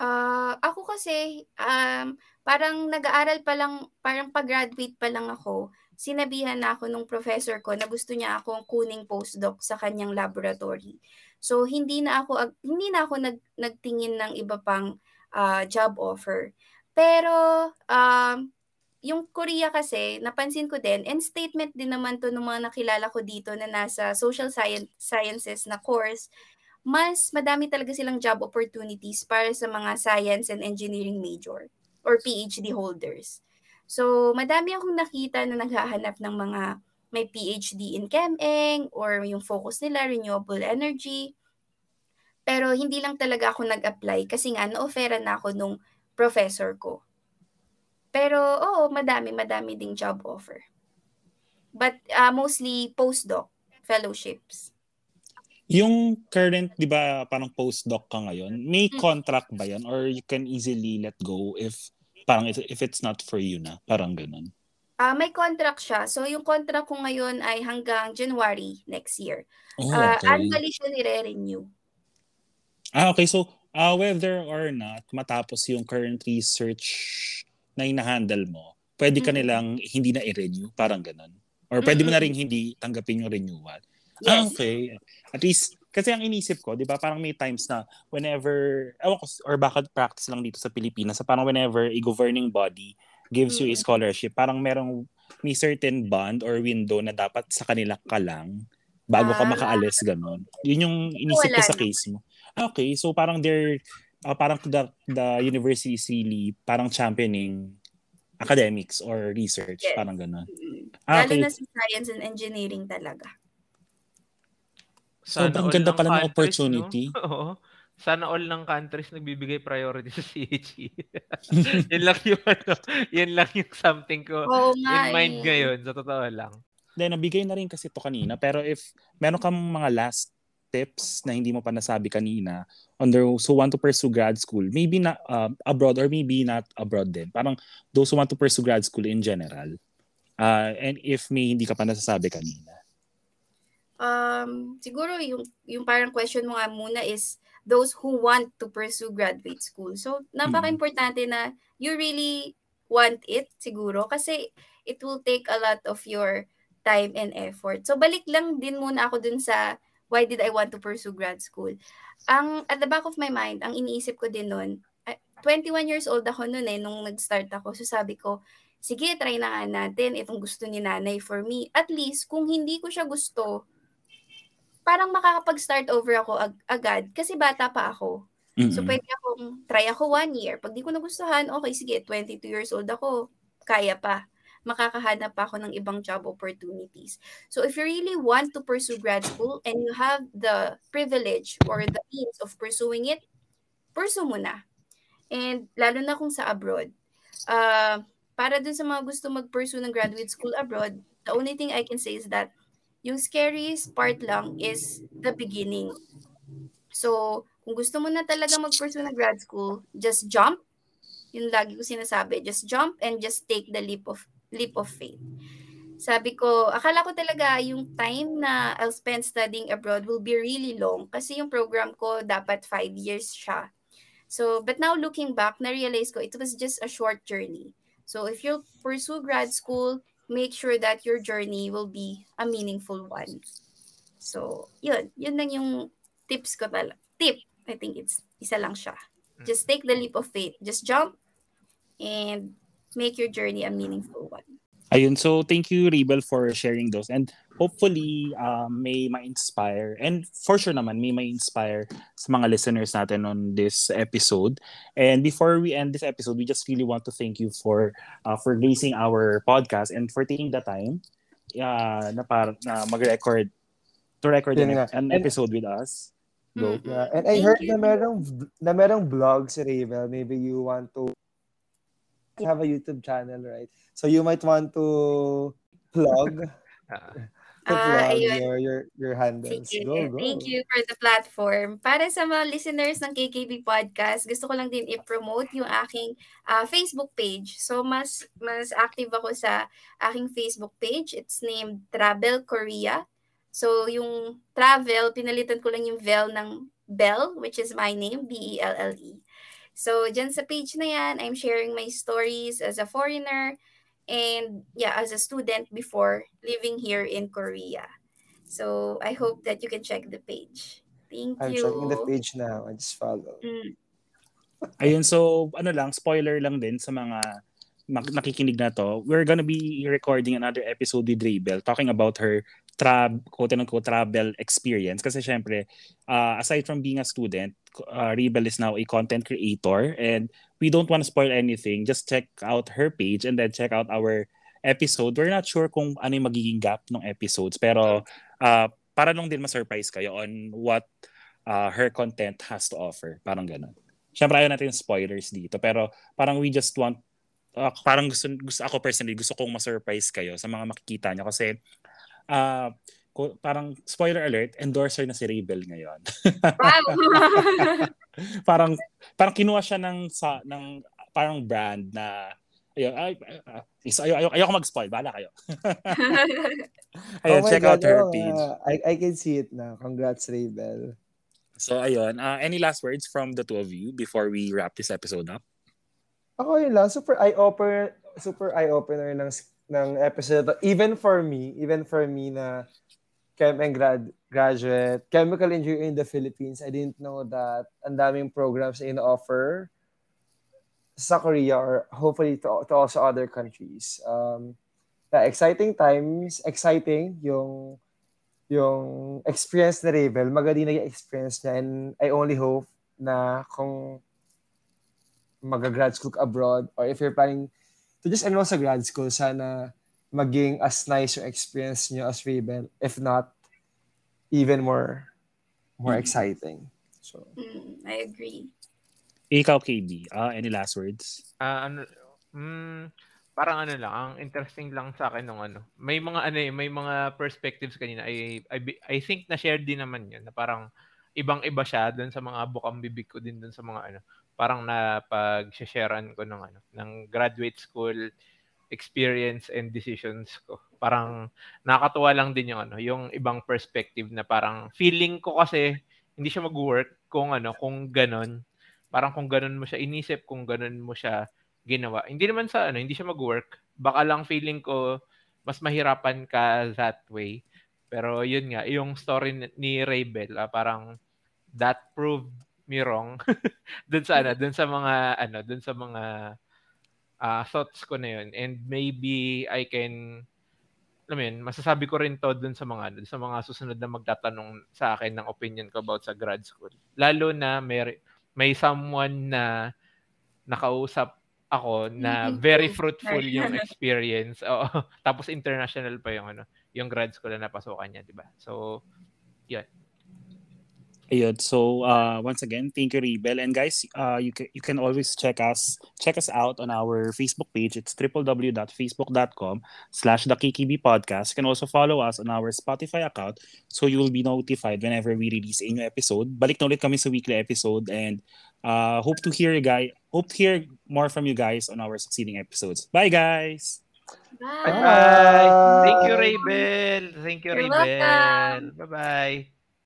Ah, ako kasi um parang nag-aaral pa lang, parang pag-graduate pa lang ako, sinabihan na ako nung professor ko na gusto niya akong kuning postdoc sa kanyang laboratory. So hindi na ako hindi na ako nag, nagtingin ng iba pang ah, job offer. Pero um yung Korea kasi, napansin ko din, and statement din naman to ng mga nakilala ko dito na nasa social science, sciences na course, mas madami talaga silang job opportunities para sa mga science and engineering major or PhD holders. So, madami akong nakita na naghahanap ng mga may PhD in ChemEng or yung focus nila, renewable energy. Pero hindi lang talaga ako nag-apply kasi nga na-offeran na ako nung professor ko. Pero oo, madami, madami ding job offer. But uh, mostly postdoc fellowships. Yung current, di ba, parang postdoc ka ngayon, may Mm. contract ba yan? Or you can easily let go if parang if, it's not for you na? Parang ganun. Ah, may contract siya. So yung contract ko ngayon ay hanggang January next year. Oh, Ah, okay. annually siya nire-renew. Ah, okay. So, uh, whether or not matapos yung current research na hinahandle mo, pwede ka nilang hindi na i-renew. Parang ganun. Or pwede mo na rin hindi tanggapin yung renewal. Ah, Yes. okay. At least, kasi ang inisip ko, di ba, parang may times na whenever, ewan ko, or baka practice lang dito sa Pilipinas, na parang whenever a governing body gives you a scholarship, parang merong may certain bond or window na dapat sa kanila ka lang bago ka Ah. makaalis, ganun. Yun yung inisip ko sa case mo. Ah, Okay, so parang they're, ah, parang the, the university is really parang championing academics or research, Yes. parang ganun. Mm. Ah, Lalo okay. na sa science and engineering talaga. Sobrang all ganda ng pala ng opportunity. No? <laughs> Oo. Sana all ng countries nagbibigay priority sa CHE. <laughs> yun lang yung ano, yun lang yung something ko Oo in mind eh. ngayon, sa totoo lang. Then, nabigay na rin kasi to kanina. Pero if meron kang mga last tips na hindi mo pa nasabi kanina on those who want to pursue grad school, maybe not uh, abroad or maybe not abroad din. Parang those who want to pursue grad school in general. Uh, and if may hindi ka pa nasasabi kanina. Um, siguro yung yung parang question mo nga muna is those who want to pursue graduate school. So, napaka-importante na you really want it siguro kasi it will take a lot of your time and effort. So, balik lang din muna ako dun sa why did I want to pursue grad school. Ang at the back of my mind, ang iniisip ko din ah, 21 years old ako noon eh nung nag-start ako. So, sabi ko, sige, try na nga natin itong gusto ni nanay for me. At least, kung hindi ko siya gusto, parang makakapag-start over ako ag- agad kasi bata pa ako. So, Mm-mm. pwede akong try ako one year. Pag di ko nagustuhan, okay, sige, 22 years old ako, kaya pa. Makakahanap pa ako ng ibang job opportunities. So, if you really want to pursue grad school and you have the privilege or the means of pursuing it, pursue mo na. And lalo na kung sa abroad. Uh, para dun sa mga gusto mag-pursue ng graduate school abroad, the only thing I can say is that yung scariest part lang is the beginning. So, kung gusto mo na talaga mag-pursue ng grad school, just jump. Yun lagi ko sinasabi, just jump and just take the leap of leap of faith. Sabi ko, akala ko talaga yung time na I'll spend studying abroad will be really long kasi yung program ko dapat five years siya. So, but now looking back, na-realize ko it was just a short journey. So, if you pursue grad school, make sure that your journey will be a meaningful one. So, yun. Yun lang yung tips ko talaga. Tip. I think it's isa lang siya. Just take the leap of faith. Just jump and make your journey a meaningful one. Ayun, so thank you, Rebel, for sharing those. And hopefully, um, may ma-inspire. And for sure naman, may ma-inspire sa mga listeners natin on this episode. And before we end this episode, we just really want to thank you for uh, for gracing our podcast and for taking the time uh, na, para, na mag-record to record Yun an, nga. an And- episode with us. Go. Mm. Yeah. And I Thank heard you. na merong, na merong vlog si Ravel. Maybe you want to have a YouTube channel, right? So you might want to plug, <laughs> <laughs> to ayun. your, your, your handles. Sige. Go, go. Thank you for the platform. Para sa mga listeners ng KKB Podcast, gusto ko lang din i-promote yung aking ah, Facebook page. So, mas mas active ako sa aking Facebook page. It's named Travel Korea. So, yung travel, pinalitan ko lang yung Vel ng Bell, which is my name, B-E-L-L-E. So, dyan sa page na yan, I'm sharing my stories as a foreigner and yeah, as a student before living here in Korea. So I hope that you can check the page. Thank I'm you. checking the page now. I just follow. Mm. Ayun, so ano lang, spoiler lang din sa mga nakikinig na to, we're gonna be recording another episode with Rabel talking about her tra quote-unquote travel experience. Kasi syempre, uh, aside from being a student, uh, Rebel is now a content creator and we don't want to spoil anything. Just check out her page and then check out our episode. We're not sure kung ano yung magiging gap ng episodes pero uh, para lang din ma-surprise kayo on what uh, her content has to offer. Parang ganun. Siyempre ayaw natin spoilers dito pero parang we just want uh, parang gusto, gusto ako personally gusto kong ma-surprise kayo sa mga makikita nyo kasi uh, parang spoiler alert, endorser na si Rebel ngayon. Wow. <laughs> parang parang kinuha siya ng sa ng parang brand na ayun, ay, ay, ay, ay, ayoko mag-spoil, bala kayo. <laughs> ayun, oh check God, out her oh, page. Uh, I, I can see it now. Congrats, Rebel. So, ayun. Uh, any last words from the two of you before we wrap this episode up? Ako yun lang. Super eye-opener, super eye-opener ng ng episode. Even for me, even for me na chem and grad, graduate, chemical engineering in the Philippines, I didn't know that ang daming programs in offer sa Korea or hopefully to, to also other countries. Um, yeah, exciting times, exciting yung yung experience ni Rebel, magaling na yung experience niya and I only hope na kung mag-grad school abroad or if you're planning to just enroll sa grad school, sana maging as nice yung experience nyo as Rebel. If not, even more more mm. exciting. So, mm, I agree. Ikaw, KB, uh, any last words? Uh, ano, mm, parang ano lang, ang interesting lang sa akin ng ano. May mga ano eh, may mga perspectives kanina. I, I, I think na shared din naman yun na parang ibang-iba siya doon sa mga bukang bibig ko din doon sa mga ano parang na pag-sharean ko ng ano ng graduate school experience and decisions ko. Parang nakakatuwa lang din yung ano, yung ibang perspective na parang feeling ko kasi hindi siya mag-work kung ano, kung ganon. Parang kung ganon mo siya inisip, kung ganon mo siya ginawa. Hindi naman sa ano, hindi siya mag-work. Baka lang feeling ko mas mahirapan ka that way. Pero yun nga, yung story ni Raybel, ah, parang that proved me wrong <laughs> dun sa ano, dun sa mga ano, dun sa mga uh, thoughts ko na yun and maybe I can alam mo yun, masasabi ko rin to dun sa mga dun sa mga susunod na magtatanong sa akin ng opinion ko about sa grad school. Lalo na may may someone na nakausap ako na very fruitful yung experience. Oo. <laughs> Tapos international pa yung ano, yung grad school na napasukan niya, 'di ba? So, yun. Ayun. So uh, once again, thank you, Rebel. And guys, uh, you can you can always check us check us out on our Facebook page. It's www.facebook.com/slash the KKB podcast. You can also follow us on our Spotify account, so you will be notified whenever we release a new episode. Balik na ulit kami sa weekly episode, and uh, hope to hear you guys. Hope to hear more from you guys on our succeeding episodes. Bye, guys. Bye. Bye. Thank you, Rebel. Thank you, You're Rebel. Bye bye.